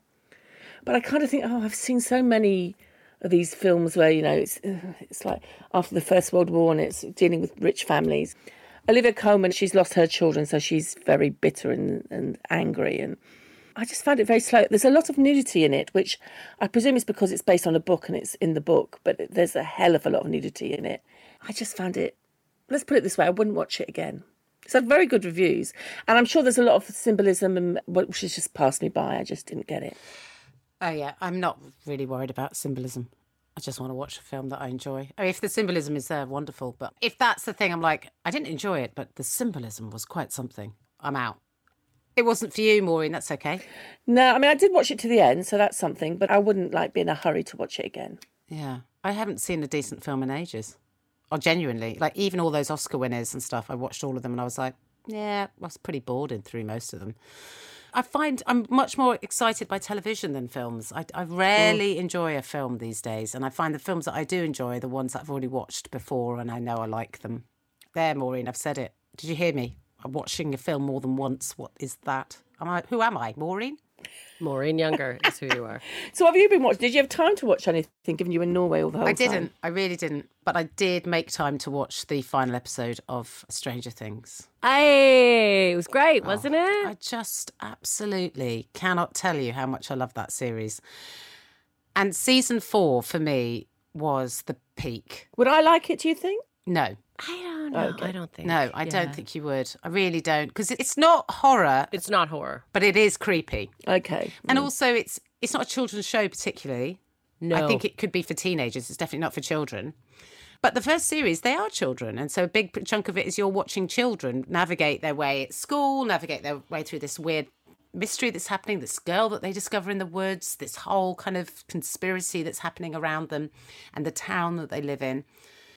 B: But I kind of think, oh, I've seen so many of these films where you know it's [SIGHS] it's like after the First World War, and it's dealing with rich families. Olivia Colman, she's lost her children, so she's very bitter and, and angry. And I just found it very slow. There's a lot of nudity in it, which I presume is because it's based on a book and it's in the book, but there's a hell of a lot of nudity in it. I just found it, let's put it this way, I wouldn't watch it again. It's had very good reviews, and I'm sure there's a lot of symbolism, and which has just passed me by. I just didn't get it.
A: Oh, yeah. I'm not really worried about symbolism. I just want to watch a film that I enjoy. I mean, if the symbolism is there, wonderful. But if that's the thing, I'm like, I didn't enjoy it, but the symbolism was quite something. I'm out. It wasn't for you, Maureen. That's okay.
B: No, I mean, I did watch it to the end, so that's something, but I wouldn't like be in a hurry to watch it again.
A: Yeah. I haven't seen a decent film in ages. Or genuinely, like even all those Oscar winners and stuff, I watched all of them and I was like, yeah, I was pretty bored in through most of them. I find I'm much more excited by television than films. I, I rarely mm. enjoy a film these days, and I find the films that I do enjoy are the ones that I've already watched before and I know I like them. There, Maureen, I've said it. Did you hear me? I'm watching a film more than once. What is that? Am I? Who am I, Maureen?
C: Maureen Younger is who you are. [LAUGHS]
B: So have you been watching? Did you have time to watch anything given you were in Norway all the whole
A: I
B: time?
A: didn't. I really didn't. But I did make time to watch the final episode of Stranger Things.
C: Hey, it was great, oh, wasn't it?
A: I just absolutely cannot tell you how much I love that series. And season four for me was the peak.
B: Would I like it, do you think?
A: No.
C: I don't know.
B: Okay.
C: I don't think.
A: No, I
C: Yeah.
A: don't think you would. I really don't. Because it's not horror,
C: It's not horror.
A: but it is creepy.
B: Okay.
A: And mm. also, it's it's not a children's show particularly.
C: No.
A: I think it could be for teenagers. It's definitely not for children. But the first series, they are children. And so a big chunk of it is you're watching children navigate their way at school, navigate their way through this weird mystery that's happening, this girl that they discover in the woods, this whole kind of conspiracy that's happening around them, and the town that they live in.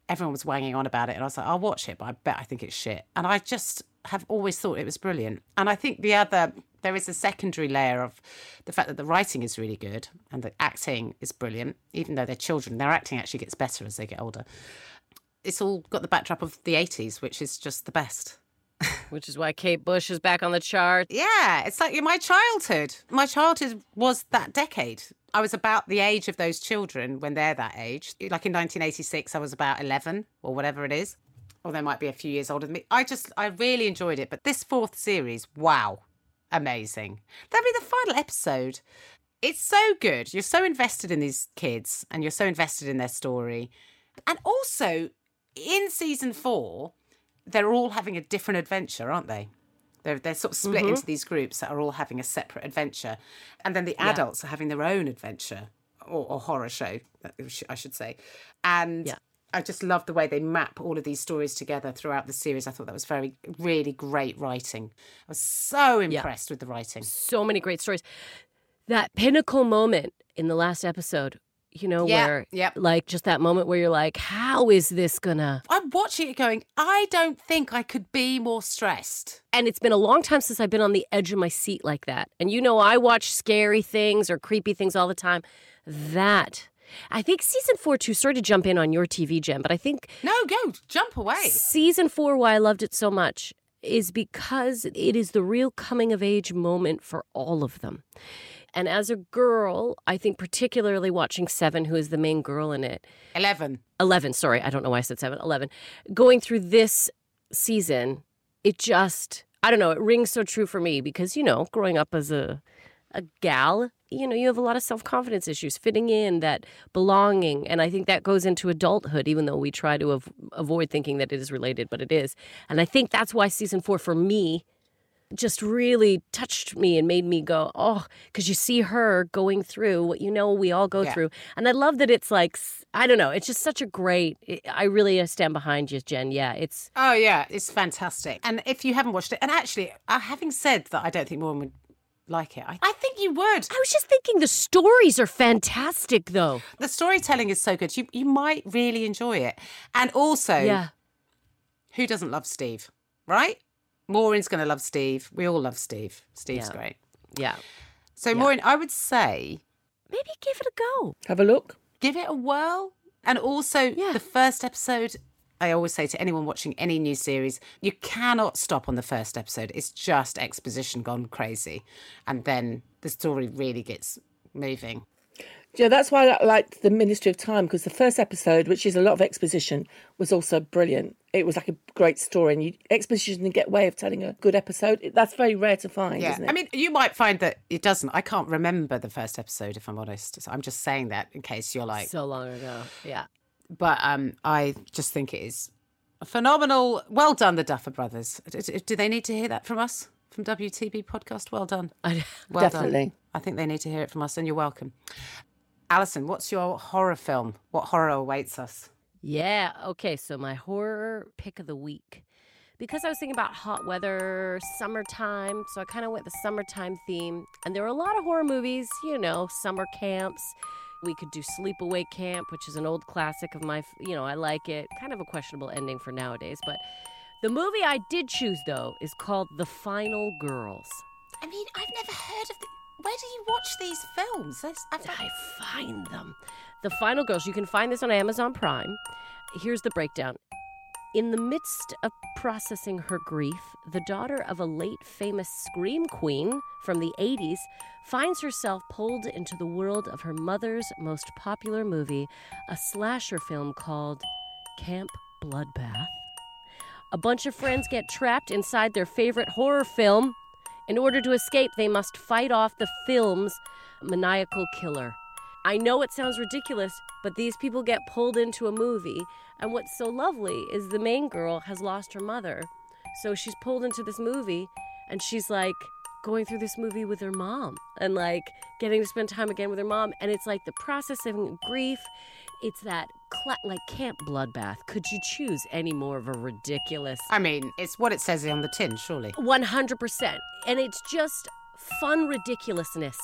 A: Everyone was wanging on about it. And I was like, I'll watch it, but I bet I think it's shit. And I just have always thought it was brilliant. And I think the other, there is a secondary layer of the fact that the writing is really good and the acting is brilliant, even though they're children. Their acting actually gets better as they get older. It's all got the backdrop of the 80s, which is just the best.
C: Which is why Kate Bush is back on the chart.
A: Yeah, it's like my childhood. My childhood was that decade. I was about the age of those children when they're that age. Like in 1986, I was about 11 or whatever it is. Or they might be a few years older than me. I just, I really enjoyed it. But this fourth series, wow, amazing. That'll be the final episode. It's so good. You're so invested in these kids and you're so invested in their story. And also, in season four, they're all having a different adventure, aren't they? They're, they're sort of split mm-hmm. into these groups that are all having a separate adventure. And then the adults are having their own adventure or, or horror show, uh, should- I should say. And
C: Yeah.
A: I just love the way they map all of these stories together throughout the series. I thought that was very, really great writing. I was so impressed with the writing.
C: So many great stories. That pinnacle moment in the last episode, you know,
A: Yeah,
C: where,
A: yep.
C: like, just that moment where you're like, how is this gonna?
A: I'm watching it going, I don't think I could be more stressed.
C: And it's been a long time since I've been on the edge of my seat like that. And you know, I watch scary things or creepy things all the time. That. I think season four, too, sorry to jump in on your TV, Jen, but I think
A: No, go, jump away.
C: season four, why I loved it so much is because it is the real coming of age moment for all of them. And as a girl, I think particularly watching Seven, who is the main girl in it,
A: 11.
C: 11, sorry, I don't know why I said 7, 11, going through this season, it just, I don't know, it rings so true for me because, you know, growing up as a, a gal, you know, you have a lot of self confidence issues, fitting in, that belonging. And I think that goes into adulthood, even though we try to av- avoid thinking that it is related, but it is. And I think that's why season four for me just really touched me and made me go, oh, because you see her going through what you know we all go
A: Yeah.
C: through. And I love that it's like, I don't know, it's just such a great, I really uh, stand behind you, Jen. Yeah, it's,
A: Oh, yeah, it's fantastic. And if you haven't watched it, and actually, uh, having said that, I don't think Maureen would like it. I, I think you would.
C: I was just thinking the stories are fantastic though.
A: The storytelling is so good. You, you might really enjoy it. And also,
C: Yeah.
A: who doesn't love Steve, right? Maureen's going to love Steve. We all love Steve. Steve's
C: Yeah.
A: great.
C: Yeah.
A: So, Maureen, I would say
C: Maybe give it a go.
B: Have a look.
A: give it a whirl. And also,
C: Yeah.
A: the first episode, I always say to anyone watching any new series, you cannot stop on the first episode. It's just exposition gone crazy. And then the story really gets moving.
B: Yeah, that's why I liked the Ministry of Time because the first episode, which is a lot of exposition, was also brilliant. It was like a great story, and you, exposition can get way of telling a good episode. That's very rare to find,
A: Yeah.
B: isn't it?
A: I mean, you might find that it doesn't. I can't remember the first episode, if I'm honest. So I'm just saying that in case you're like,
C: So long ago. Yeah.
A: but um, I just think it is a phenomenal. Well done, the Duffer Brothers. Do, do- do they need to hear that from us? From WTB podcast? Well done.
C: I,
A: Well done.
B: Definitely.
A: I think they need to hear it from us, and you're welcome. Alison, what's your horror film? What horror awaits us?
C: Yeah. Okay. So my horror pick of the week. Because I was thinking about hot weather, summertime, so I kind of went the summertime theme. And there were a lot of horror movies, you know, summer camps. We could do Sleepaway Camp, which is an old classic of my, you know, I like it. Kind of a questionable ending for nowadays. But the movie I did choose, though, is called The Final Girls.
A: I mean, I've never heard of. The... Where do you watch these films?
C: I find them. The Final Girls. You can find this on Amazon Prime. Here's the breakdown. In the midst of processing her grief, the daughter of a late famous scream queen from the 80s finds herself pulled into the world of her mother's most popular movie, a slasher film called Camp Bloodbath. A bunch of friends get trapped inside their favorite horror film. In order to escape, they must fight off the film's maniacal killer. I know it sounds ridiculous, but these people get pulled into a movie, and what's so lovely is the main girl has lost her mother. So she's pulled into this movie, and she's like going through this movie with her mom and like getting to spend time again with her mom. And it's like the processing of grief. It's that cla- like camp bloodbath. Could you choose any more of a ridiculous?
A: I mean, it's what it says on the tin, surely.
C: 100%. And it's just fun ridiculousness.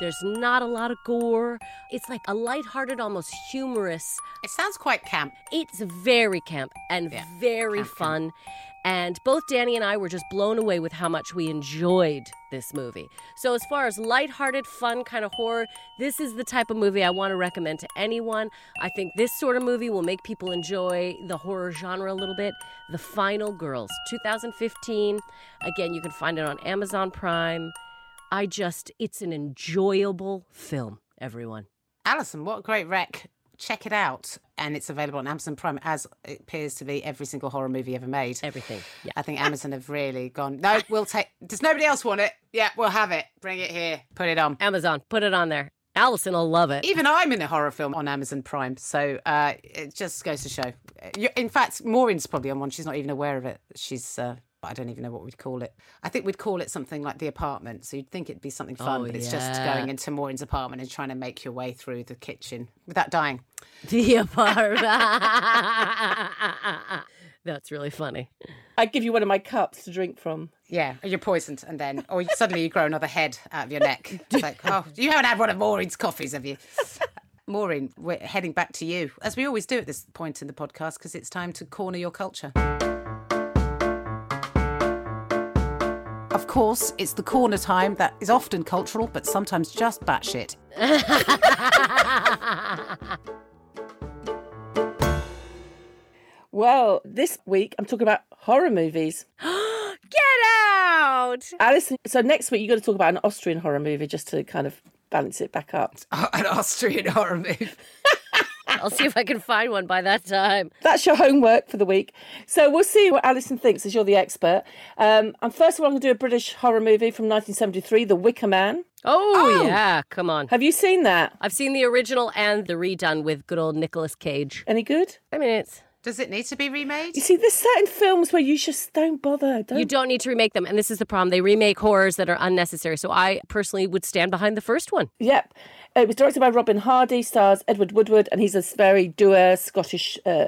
C: There's not a lot of gore. It's like a lighthearted, almost humorous.
A: It sounds quite camp.
C: It's very camp and
A: Yeah,
C: very
A: camp, camp.
C: And both Danny and I were just blown away with how much we enjoyed this movie. So, as far as lighthearted, fun kind of horror, this is the type of movie I want to recommend to anyone. I think this sort of movie will make people enjoy the horror genre a little bit. The Final Girls, 2015. Again, you can find it on Amazon Prime. I just, it's an enjoyable film, everyone.
A: Allison, what a great rec. Check it out. And it's available on Amazon Prime, as it appears to be every single horror movie ever made.
C: Everything. Yeah.
A: I think Amazon have really gone, no, we'll take. Does nobody else want it? Yeah, we'll have it. Bring it here. Put it on.
C: Amazon, put it on there. Allison will love it.
A: Even I'm in a horror film on Amazon Prime. So uh, it just goes to show. In fact, Maureen's probably on one. She's not even aware of it. She's. Uh, I don't even know what we'd call it. I think we'd call it something like the apartment. So you'd think it'd be something fun,
C: Oh,
A: but it's just going into Maureen's apartment and trying to make your way through the kitchen without dying. [LAUGHS]
C: The apartment. [LAUGHS] That's really funny.
B: I'd give you one of my cups to drink from.
A: Yeah, you're poisoned, and then, or suddenly you grow another head out of your neck. [LAUGHS] It's like, oh, you haven't had one of Maureen's coffees, have you? Maureen, we're heading back to you, as we always do at this point in the podcast, because it's time to corner your culture. Of course, it's the corner time that is often cultural, but sometimes just batshit. [LAUGHS]
B: Well, this week I'm talking about horror movies. [GASPS]
C: Get out!
B: Alison, so next week you're going to talk about an Austrian horror movie just to kind of balance it back up. [LAUGHS]
A: An Austrian horror movie. [LAUGHS] [LAUGHS]
C: I'll see if I can find one by that time.
B: That's your homework for the week. So we'll see what Alison thinks as you're the expert. Um, and first of all, I'm going to do a British horror movie from 1973, The Wicker Man.
C: Oh, yeah, come on.
B: Have you seen that?
C: I've seen the original and the redone with good old Nicolas Cage.
B: Any good?
C: I mean, it's
A: Does it need to be remade?
B: You see, there's certain films where you just don't bother. Don't
C: you don't need to remake them, and this is the problem. They remake horrors that are unnecessary. So I personally would stand behind the first one.
B: Yep. It was directed by Robin Hardy, stars Edward Woodward, and he's a very dour Scottish uh,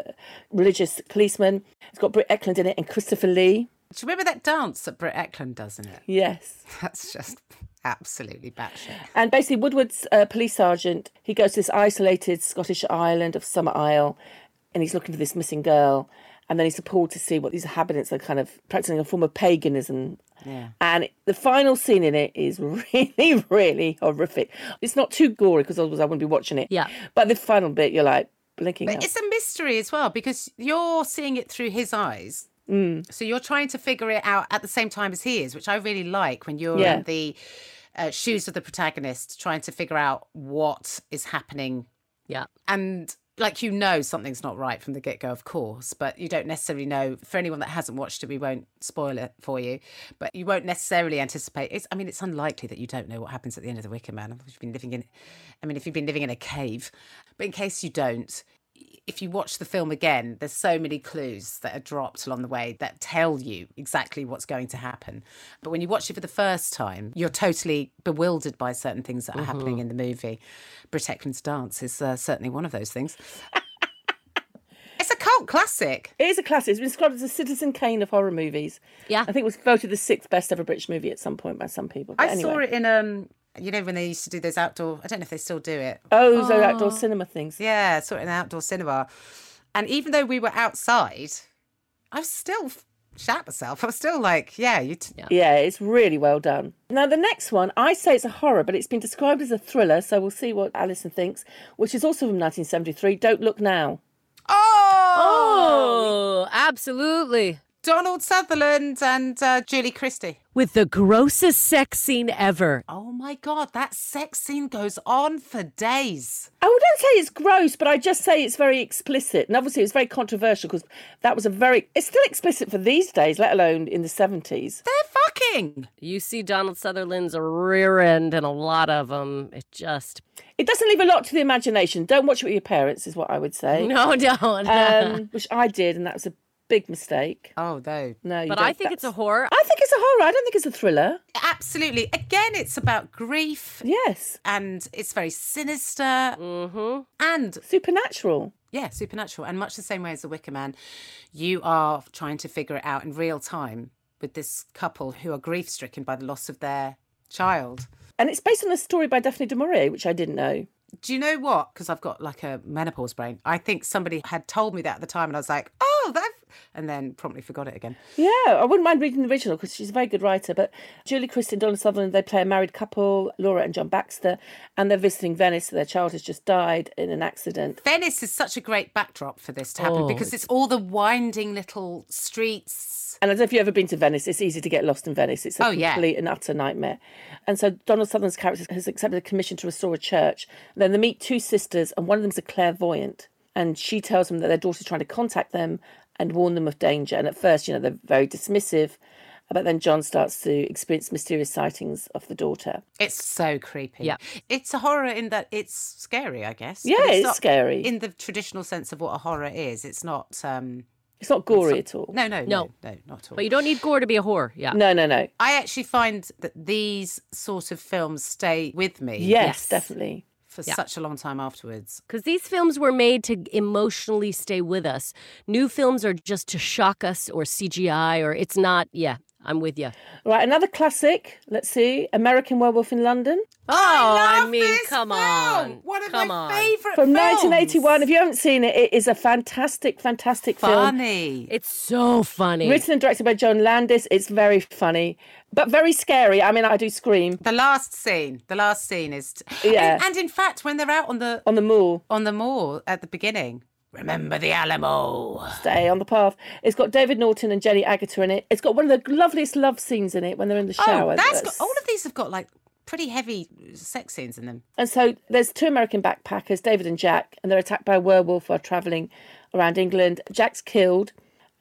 B: religious policeman. It's got Britt Ekland in it and Christopher Lee.
A: Do you remember that dance that Britt Ekland does in it?
B: Yes. [LAUGHS]
A: That's just absolutely batshit.
B: And basically, Woodward's a police sergeant. He goes to this isolated Scottish island of Summer Isle and he's looking for this missing girl. And then he's appalled to see what these inhabitants are kind of practicing a form of paganism.
A: Yeah.
B: And the final scene in it is [LAUGHS] really, really horrific. It's not too gory because otherwise I wouldn't be watching it.
C: Yeah.
B: But the final bit, you're like blinking.
A: But
B: out.
A: it's a mystery as well because you're seeing it through his eyes.
B: Mm.
A: So you're trying to figure it out at the same time as he is, which I really like when you're
B: Yeah.
A: in the uh, shoes of the protagonist, trying to figure out what is happening.
C: Yeah.
A: And like you know something's not right from the get go, of course, but you don't necessarily know. For anyone that hasn't watched it, we won't spoil it for you, but you won't necessarily anticipate. It's, I mean, it's unlikely that you don't know what happens at the end of the Wicker Man. If you've been living in, I mean, if you've been living in a cave, but in case you don't, if you watch the film again, there's so many clues that are dropped along the way that tell you exactly what's going to happen. But when you watch it for the first time, you're totally bewildered by certain things that are happening in the movie. Britt Ekland's dance is uh, certainly one of those things. [LAUGHS] it's a cult classic.
B: It is a classic. It's been described as a Citizen Kane of horror movies.
C: Yeah.
B: I think it was voted the sixth best ever British movie at some point by some people. But
A: I
B: anyway.
A: saw it in um, you know, when they used to do those outdoor. I don't know if they still do it.
B: Oh, those are outdoor oh. cinema things.
A: Yeah, sort of an outdoor cinema. And even though we were outside, I was still f- shat myself. I was still like, yeah, you. T-
B: Yeah, it's really well done. Now, the next one, I say it's a horror, but it's been described as a thriller, so we'll see what Alison thinks, which is also from 1973 Don't Look Now.
C: Oh, oh absolutely.
A: Donald Sutherland and uh, Julie Christie.
C: With the grossest sex scene ever.
A: Oh my god, that sex scene goes on for days.
B: I wouldn't say it's gross, but I just say it's very explicit. And obviously, it's very controversial because that was a very. It's still explicit for these days, let alone in the 70s.
A: They're fucking.
C: You see Donald Sutherland's rear end and a lot of them. It just.
B: It doesn't leave a lot to the imagination. Don't watch it with your parents, is what I would say.
C: No, [LAUGHS] don't.
B: Um, which I did, and that was a big mistake.
A: Oh no.
B: No, you
C: but
B: don't.
C: I think it's a horror.
B: I think it's a horror. I don't think it's a thriller.
A: Absolutely. Again, it's about grief
B: Yes.
A: and it's very sinister
C: Mm-hmm.
A: and
B: Supernatural.
A: yeah, supernatural. And much the same way as The Wicker Man, you are trying to figure it out in real time with this couple who are grief stricken by the loss of their child.
B: And it's based on a story by Daphne du Maurier, which I didn't know.
A: Do you know what? Because I've got like a menopause brain. I think somebody had told me that at the time, and I was like, "Oh, that," and then promptly forgot it again.
B: Yeah, I wouldn't mind reading the original because she's a very good writer. But Julie Christie and Donald Sutherland, they play a married couple, Laura and John Baxter, and they're visiting Venice. Their child has just died in an accident.
A: Venice is such a great backdrop for this to happen
C: Oh,
A: because it's all the winding little streets.
B: And I don't know if you've ever been to Venice, it's easy to get lost in Venice. It's a
A: Oh, yeah.
B: complete and utter nightmare. And so Donald Sutherland's character has accepted a commission to restore a church. And then they meet two sisters, and one of them's a clairvoyant. And she tells them that their daughter's trying to contact them and warn them of danger. And at first, you know, they're very dismissive. But then John starts to experience mysterious sightings of the daughter.
A: It's so creepy.
C: Yeah.
A: It's a horror in that it's scary, I guess.
B: Yeah,
A: but
B: it's
A: not
B: scary.
A: In the traditional sense of what a horror is. It's not um
B: It's not gory at all.
A: no, no, no,
C: No.
A: no, not at all.
C: But you don't need gore to be a horror. Yeah.
B: No, no, no.
A: I actually find that these sort of films stay with me
B: Yes,
C: Yes.
B: definitely.
A: For such a long time afterwards.
C: Because these films were made to emotionally stay with us. New films are just to shock us or CGI or it's not. Yeah, I'm with you.
B: Right, another classic. Let's see American Werewolf in London
C: Oh, I,
A: love
C: mean,
A: this
C: come
A: film.
C: on.
A: One of
C: come
A: my
C: on.
A: favourite
B: from
A: films.
B: 1981. If you haven't seen it, it is a fantastic, fantastic film.
A: Funny.
C: It's so funny.
B: Written and directed by John Landis. It's very funny, but very scary. I mean, I do scream
A: The last scene. The last scene is
B: Yeah.
A: And, and in fact when they're out on the
B: on the moor.
A: on the moor at the beginning. Remember the Alamo.
B: Stay on the path. It's got David Naughton and Jenny Agutter in it. It's got one of the loveliest love scenes in it when they're in the oh, shower.
A: Oh, that's got, all of these have got like pretty heavy sex scenes in them.
B: And so there's two American backpackers, David and Jack, and they're attacked by a werewolf while travelling around England. Jack's killed,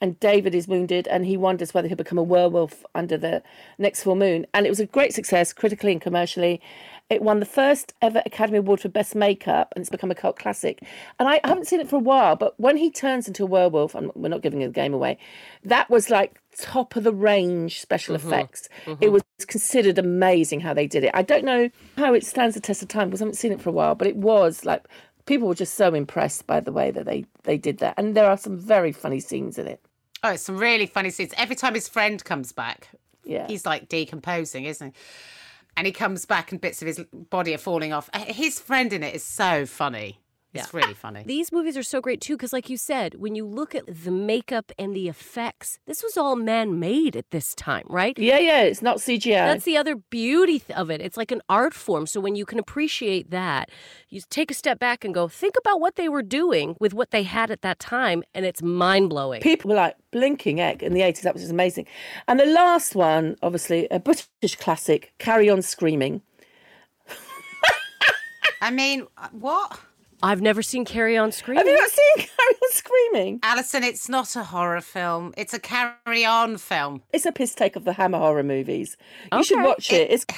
B: and David is wounded, and he wonders whether he'll become a werewolf under the next full moon. And it was a great success, critically and commercially. It won the first ever Academy Award for Best Makeup, and it's become a cult classic. And I haven't seen it for a while, but when he turns into a werewolf, and we're not giving the game away, that was like top of the range special mm-hmm. effects. Mm-hmm. It was considered amazing how they did it. I don't know how it stands the test of time because I haven't seen it for a while, but it was like people were just so impressed by the way that they they did that, and there are some very funny scenes in it.
A: Oh, it's some really funny scenes. Every time his friend comes back,
B: Yeah.
A: he's like decomposing, isn't he? And he comes back and bits of his body are falling off. Uh, His friend in it is so funny. It's really funny.
C: These movies are so great too because, like you said, when you look at the makeup and the effects, this was all man made at this time, right?
B: Yeah, yeah, it's not CGI.
C: That's the other beauty of it. It's like an art form. So when you can appreciate that, you take a step back and go, think about what they were doing with what they had at that time, and it's mind blowing.
B: People were like blinking egg in the 80s. That was just amazing. And the last one, obviously, a British classic, Carry On Screaming.
A: I mean, uh, what?
C: I've never seen Carry On Screaming.
B: Have you not seen [LAUGHS] Carry On Screaming?
A: Alison, it's not a horror film. It's a carry on film.
B: It's a piss take of the Hammer horror movies. You should
C: Okay.
B: watch it. It's [SIGHS]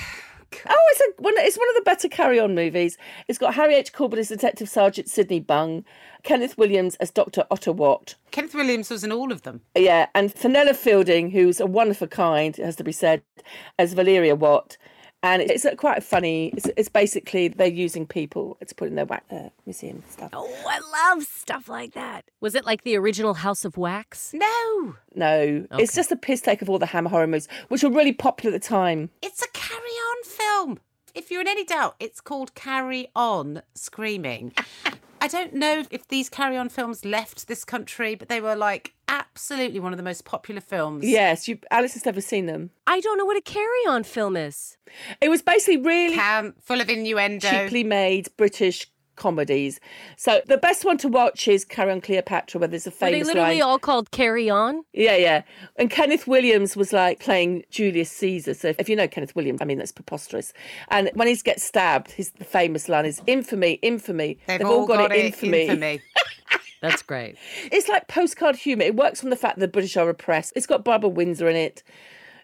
B: Oh, it's a one. It's one of the better Carry On movies. It's got Harry H. Corbett as Detective Sergeant Sidney Bung, Kenneth Williams as Doctor Otto Watt.
A: Kenneth Williams was in all of them.
B: Yeah, and Fenella Fielding, who's a one of a kind, has to be said, as Valeria Watt. And it's quite funny. It's, it's basically they're using people to put in their wax uh, museum stuff.
C: Oh, I love stuff like that. Was it like the original House of Wax?
A: No,
B: No, it's just a piss take of all the Hammer horror movies, which were really popular at the time.
A: it's a Carry On film. If you're in any doubt, it's called Carry On Screaming. [LAUGHS] I don't know if these Carry On films left this country, but they were like absolutely one of the most popular films.
B: Yes, you. Alice has never seen them.
C: I don't know what a Carry On film is.
B: It was basically really
A: Cam, full of innuendo.
B: cheaply made British comedies. So the best one to watch is Carry On Cleopatra, where there's a famous.
C: Are they literally
B: line.
C: all called Carry On?
B: Yeah, yeah. And Kenneth Williams was like playing Julius Caesar. So if you know Kenneth Williams, I mean that's preposterous. And when he gets stabbed, his the famous line is infamy, infamy.
A: They've, all got, it infamy. [LAUGHS]
C: That's great.
B: It's like postcard humour. It works from the fact that the British are oppressed. It's got Barbara Windsor in it.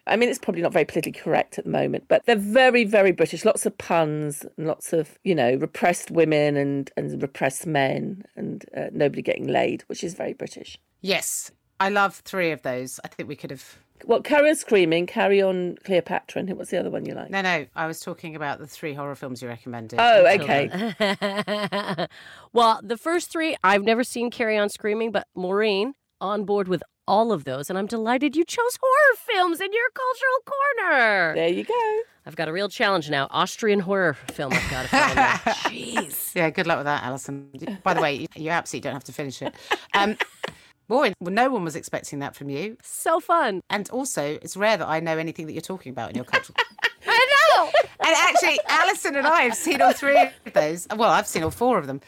B: I mean, it's probably not very politically correct at the moment, but they're very, very British. Lots of puns and lots of, you know, repressed women and, and repressed men and uh, nobody getting laid, which is very British.
A: yes, I love three of those. I think we could have.
B: Well, Carry On Screaming, Carry On Cleopatra, and what's the other one you like?
A: No, no, I was talking about the three horror films you recommended.
B: Oh, okay. [LAUGHS] [LAUGHS]
C: well, the first three, I've never seen Carry On Screaming, but Maureen on board with all of those, and I'm delighted you chose horror films in your cultural corner.
B: There you go.
C: I've got a real challenge now. Austrian horror film I've got to find. [LAUGHS] Jeez.
A: Yeah, good luck with that, Alison. By the way, you, you absolutely don't have to finish it. Um, [LAUGHS] boy, well, no one was expecting that from you.
C: So fun.
A: And also, it's rare that I know anything that you're talking about in your cultural. [LAUGHS]
C: I know.
A: and actually, Alison and I have seen all three of those. Well, I've seen all four of them.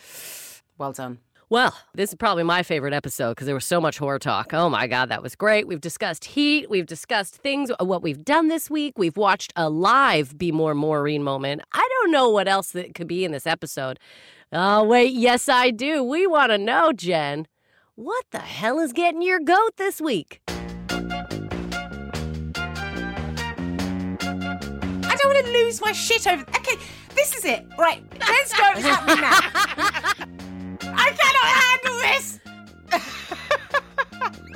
A: Well done.
C: Well, this is probably my favorite episode because there was so much horror talk. Oh my God, that was great. We've discussed heat. We've discussed things, uh, what we've done this week. We've watched a live Be More Maureen moment. I don't know what else that could be in this episode. Oh, wait. Yes, I do. We want to know, Jen. What the hell is getting your goat this week?
A: I don't want to lose my shit over. Okay, this is it. Right, let's go. It's happening now. [LAUGHS] I cannot handle this. [LAUGHS]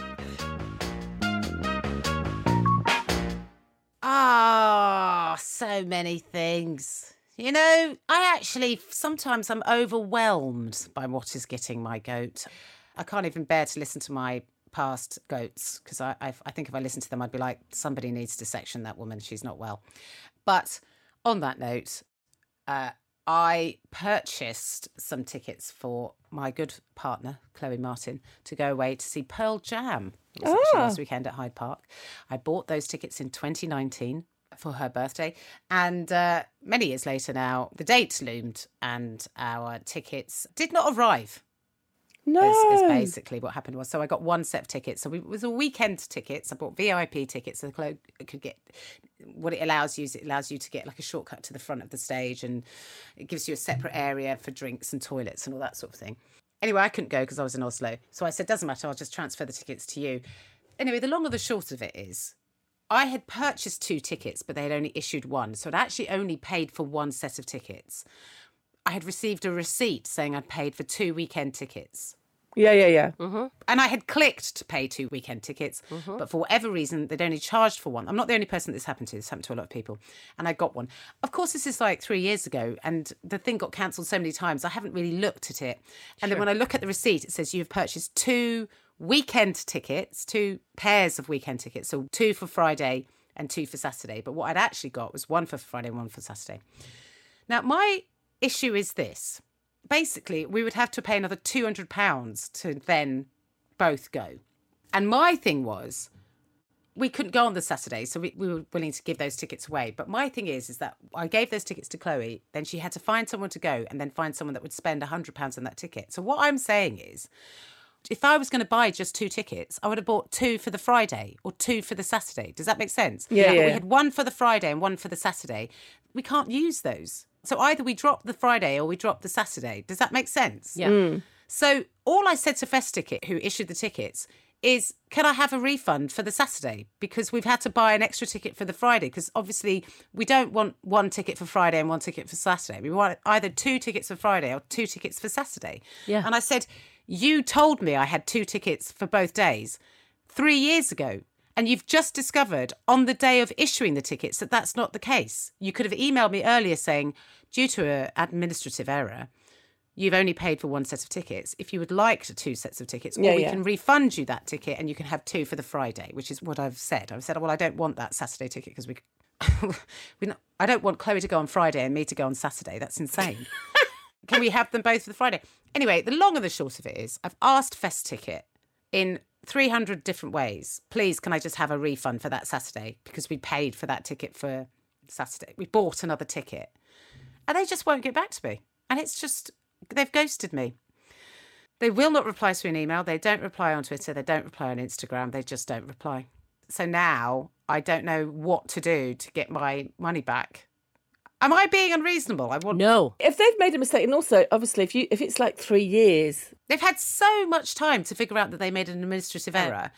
A: Ah, so many things. You know, I actually sometimes I'm overwhelmed by what is getting my goat. I can't even bear to listen to my past goats because I, I I think if I listened to them, I'd be like, somebody needs to section that woman. She's not well. But on that note, uh, I purchased some tickets for my good partner, Chloe Martin, to go away to see Pearl Jam. Was actually last weekend at Hyde Park. I bought those tickets in 2019 for her birthday. And uh, many years later now, the date loomed and our tickets did not arrive
B: No.
A: is, is basically what happened was so I got one set of tickets. So we, it was a weekend tickets. I bought VIP tickets so Chloe could get what it allows you is it allows you to get like a shortcut to the front of the stage and it gives you a separate area for drinks and toilets and all that sort of thing. Anyway, I couldn't go because I was in Oslo. So I said, doesn't matter, I'll just transfer the tickets to you. Anyway, the long or the short of it is I had purchased two tickets, but they had only issued one. So I'd actually only paid for one set of tickets. I had received a receipt saying I'd paid for two weekend tickets.
B: Yeah, yeah, yeah. Mm-hmm.
A: And I had clicked to pay two weekend tickets, mm-hmm. but for whatever reason, they'd only charged for one. I'm not the only person this happened to. This happened to a lot of people. And I got one. Of course, this is like three years ago, and the thing got cancelled so many times, I haven't really looked at it. And then when I look at the receipt, it says you have purchased two weekend tickets, two pairs of weekend tickets. So two for Friday and two for Saturday. But what I'd actually got was one for Friday and one for Saturday. Now, my issue is this basically, we would have to pay another £200 to then both go. And my thing was, we couldn't go on the Saturday, so we, we were willing to give those tickets away. But my thing is, is that I gave those tickets to Chloe, then she had to find someone to go, and then find someone that would spend £100 on that ticket. So what I'm saying is, if I was going to buy just two tickets, I would have bought two for the Friday or two for the Saturday. Does that make sense?
B: Yeah, yeah.
A: We had one for the Friday and one for the Saturday. We can't use those. So either we drop the Friday or we drop the Saturday. Does that make sense?
C: Yeah. Mm.
A: So all I said to Festicket, who issued the tickets, is can I have a refund for the Saturday? Because we've had to buy an extra ticket for the Friday. Because obviously, we don't want one ticket for Friday and one ticket for Saturday. We want either two tickets for Friday or two tickets for Saturday.
C: Yeah.
A: And I said, You told me I had two tickets for both days three years ago. And you've just discovered on the day of issuing the tickets that that's not the case. You could have emailed me earlier saying, due to an administrative error, you've only paid for one set of tickets. If you would like two sets of tickets, or we
B: yeah.
A: can refund you that ticket and you can have two for the Friday, which is what I've said. I've said, well, I don't want that Saturday ticket because we, [LAUGHS] we not, I don't want Chloe to go on Friday and me to go on Saturday. That's insane. [LAUGHS] can we have them both for the Friday? Anyway, the long and the short of it is, I've asked Festicket in 300 different ways. Please, can I just have a refund for that Saturday because we paid for that ticket for Saturday? We bought another ticket, and they just won't get back to me. And it's just they've ghosted me. They will not reply to an email. They don't reply on Twitter. They don't reply on Instagram. They just don't reply. So now I don't know what to do to get my money back. Am I being unreasonable? I want
C: No.
B: If they've made a mistake, and also obviously if you if it's like three years,
A: They've had so much time to figure out that they made an administrative error.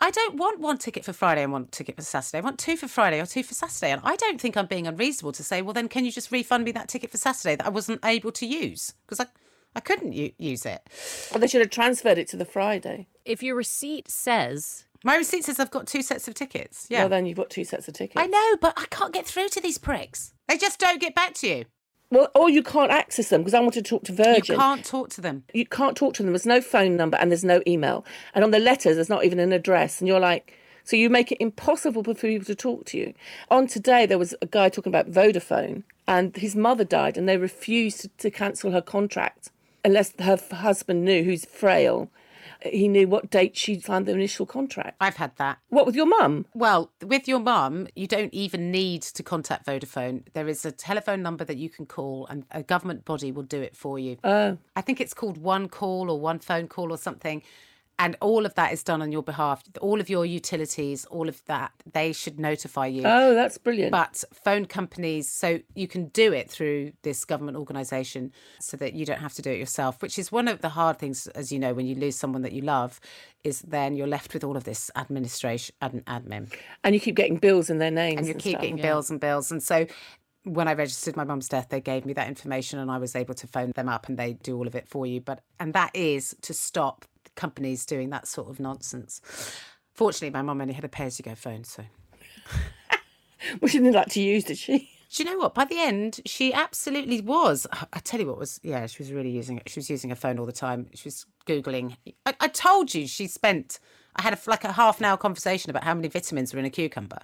A: I don't want one ticket for Friday and one ticket for Saturday. I want two for Friday or two for Saturday. And I don't think I'm being unreasonable to say, well, then can you just refund me that ticket for Saturday that I wasn't able to use? Because I, I couldn't u- use it.
B: or they should have transferred it to the Friday.
C: If your receipt says
A: My receipt says I've got two sets of tickets. Yeah.
B: Well, then you've got two sets of tickets.
A: I know, but I can't get through to these pricks. They just don't get back to you.
B: Well, or you can't access them because I want to talk to Virgin.
A: You can't talk to them.
B: you can't talk to them. There's no phone number and there's no email. And on the letters, there's not even an address. And you're like, so you make it impossible for people to talk to you. On today, there was a guy talking about Vodafone and his mother died and they refused to, to cancel her contract unless her husband knew, who's frail. He knew what date she signed the initial contract.
A: I've had that.
B: What with your mum?
A: Well, with your mum, you don't even need to contact Vodafone. There is a telephone number that you can call, and a government body will do it for you.
B: Oh,
A: I think it's called One Call or One Phone Call or something. And all of that is done on your behalf. All of your utilities, all of that, they should notify you.
B: oh, that's brilliant.
A: But phone companies, so you can do it through this government organisation so that you don't have to do it yourself, which is one of the hard things, as you know, when you lose someone that you love, is then you're left with all of this administration and admin.
B: and you keep getting bills in their names.
A: And you keep
B: stuff.
A: getting bills and bills. And so when I registered my mum's death, they gave me that information and I was able to phone them up and they do all of it for you. But and that is to stop companies doing that sort of nonsense. Fortunately, my mum only had a pay as you go phone, so [LAUGHS]
B: Well, she didn't like to use, did she?
A: Do you know what? By the end, she absolutely was. I tell you what was. Yeah, she was really using it. She was using her phone all the time. She was googling. I, I told you she spent. I had a, like a half an hour conversation about how many vitamins were in a cucumber.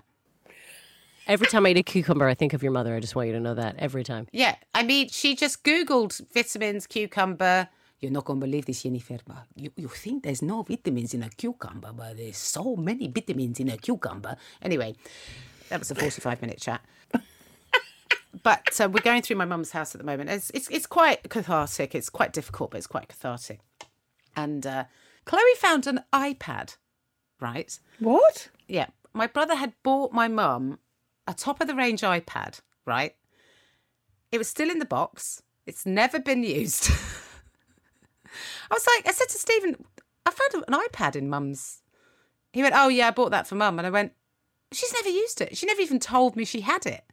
C: every time I eat a cucumber, I think of your mother. I just want you to know that every time.
A: Yeah, I mean, she just googled vitamins, cucumber. You're not going to believe this, Jennifer. But you, you think there's no vitamins in a cucumber, but there's so many vitamins in a cucumber. Anyway, that was a 45 minute chat. [LAUGHS] but uh, we're going through my mum's house at the moment. It's, it's it's quite cathartic. It's quite difficult, but it's quite cathartic. And uh, Chloe found an iPad, right?
B: What?
A: Yeah, my brother had bought my mum a top of the range iPad, right? It was still in the box. It's never been used. [LAUGHS] I was like, I said to Stephen, I found an iPad in mum's. He went, Oh, yeah, I bought that for mum. And I went, She's never used it. She never even told me she had it.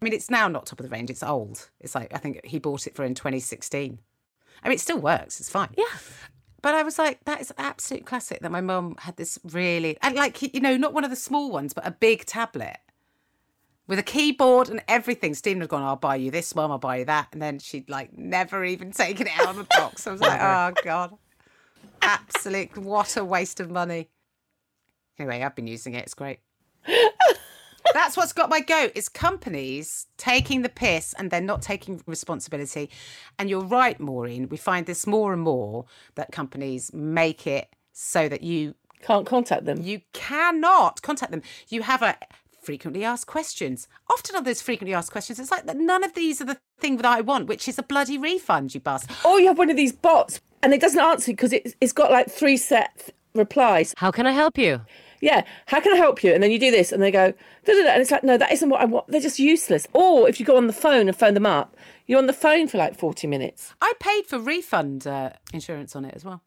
A: I mean, it's now not top of the range, it's old. It's like, I think he bought it for in 2016. I mean, it still works, it's fine.
C: Yeah.
A: But I was like, that is absolute classic that my mum had this really, and like, you know, not one of the small ones, but a big tablet with a keyboard and everything. Stephen had gone, I'll buy you this, mum, I'll buy you that. And then she'd like never even [LAUGHS] taken it out of the box. I was like, oh, God. Absolute, what a waste of money. Anyway, I've been using it. It's great. [LAUGHS] That's what's got my goat. It's companies taking the piss and they're not taking responsibility. And you're right, Maureen. We find this more and more that companies make it so that you
B: Can't contact them.
A: you cannot contact them. You have a frequently asked questions. Often on those frequently asked questions, it's like that none of these are the thing that I want, which is a bloody refund, you bastard.
B: Or you have one of these bots and it doesn't answer because it, it's got like three set replies.
C: How can I help you?
B: Yeah, how can I help you? And then you do this and they go, da, da, da, and it's like, no, that isn't what I want. They're just useless. Or if you go on the phone and phone them up, you're on the phone for like 40 minutes.
A: I paid for refund uh, insurance on it as well.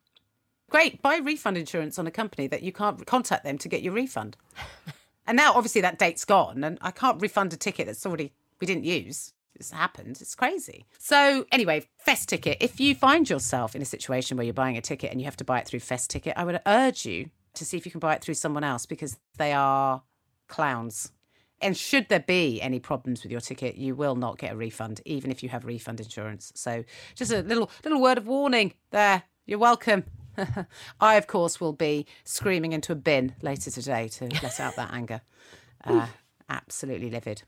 A: Great, buy refund insurance on a company that you can't contact them to get your refund. [LAUGHS] and now, obviously, that date's gone, and I can't refund a ticket that's already we didn't use. It's happened. It's crazy. So anyway, Festicket. If you find yourself in a situation where you're buying a ticket and you have to buy it through Festicket, I would urge you to see if you can buy it through someone else because they are clowns. And should there be any problems with your ticket, you will not get a refund, even if you have refund insurance. So just a little little word of warning there. You're welcome. [LAUGHS] I, of course, will be screaming into a bin later today to let out that anger. Uh, absolutely livid.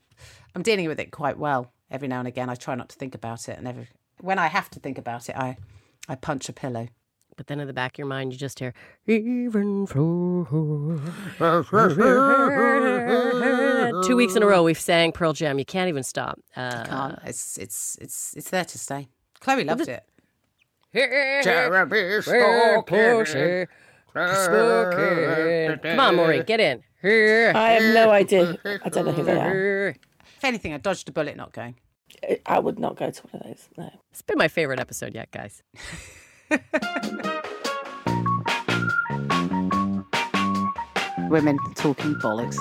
A: I'm dealing with it quite well. Every now and again, I try not to think about it, and every when I have to think about it, I I punch a pillow.
C: But then in the back of your mind, you just hear even. Two weeks in a row, we've sang Pearl Jam. You can't even stop. Uh,
A: Can't. It's it's it's it's there to stay. Chloe loved it.
C: Come on, Maureen, get in.
B: I have no idea. I don't know who they are.
A: If anything, I dodged a bullet not going.
B: I would not go to one of those. No.
C: It's been my favorite episode yet, guys. [LAUGHS]
F: Women talking bollocks.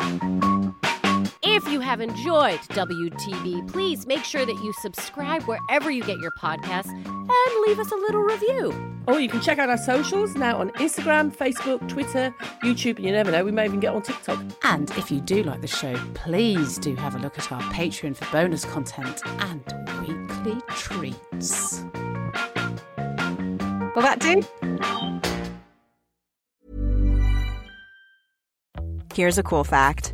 C: If you have enjoyed WTB, please make sure that you subscribe wherever you get your podcasts and leave us a little review.
B: Or Oh, you can check out our socials now on Instagram, Facebook, Twitter, YouTube, and you never know, we may even get on TikTok.
A: And if you do like the show, please do have a look at our Patreon for bonus content and weekly treats.
F: Will that do?
G: Here's a cool fact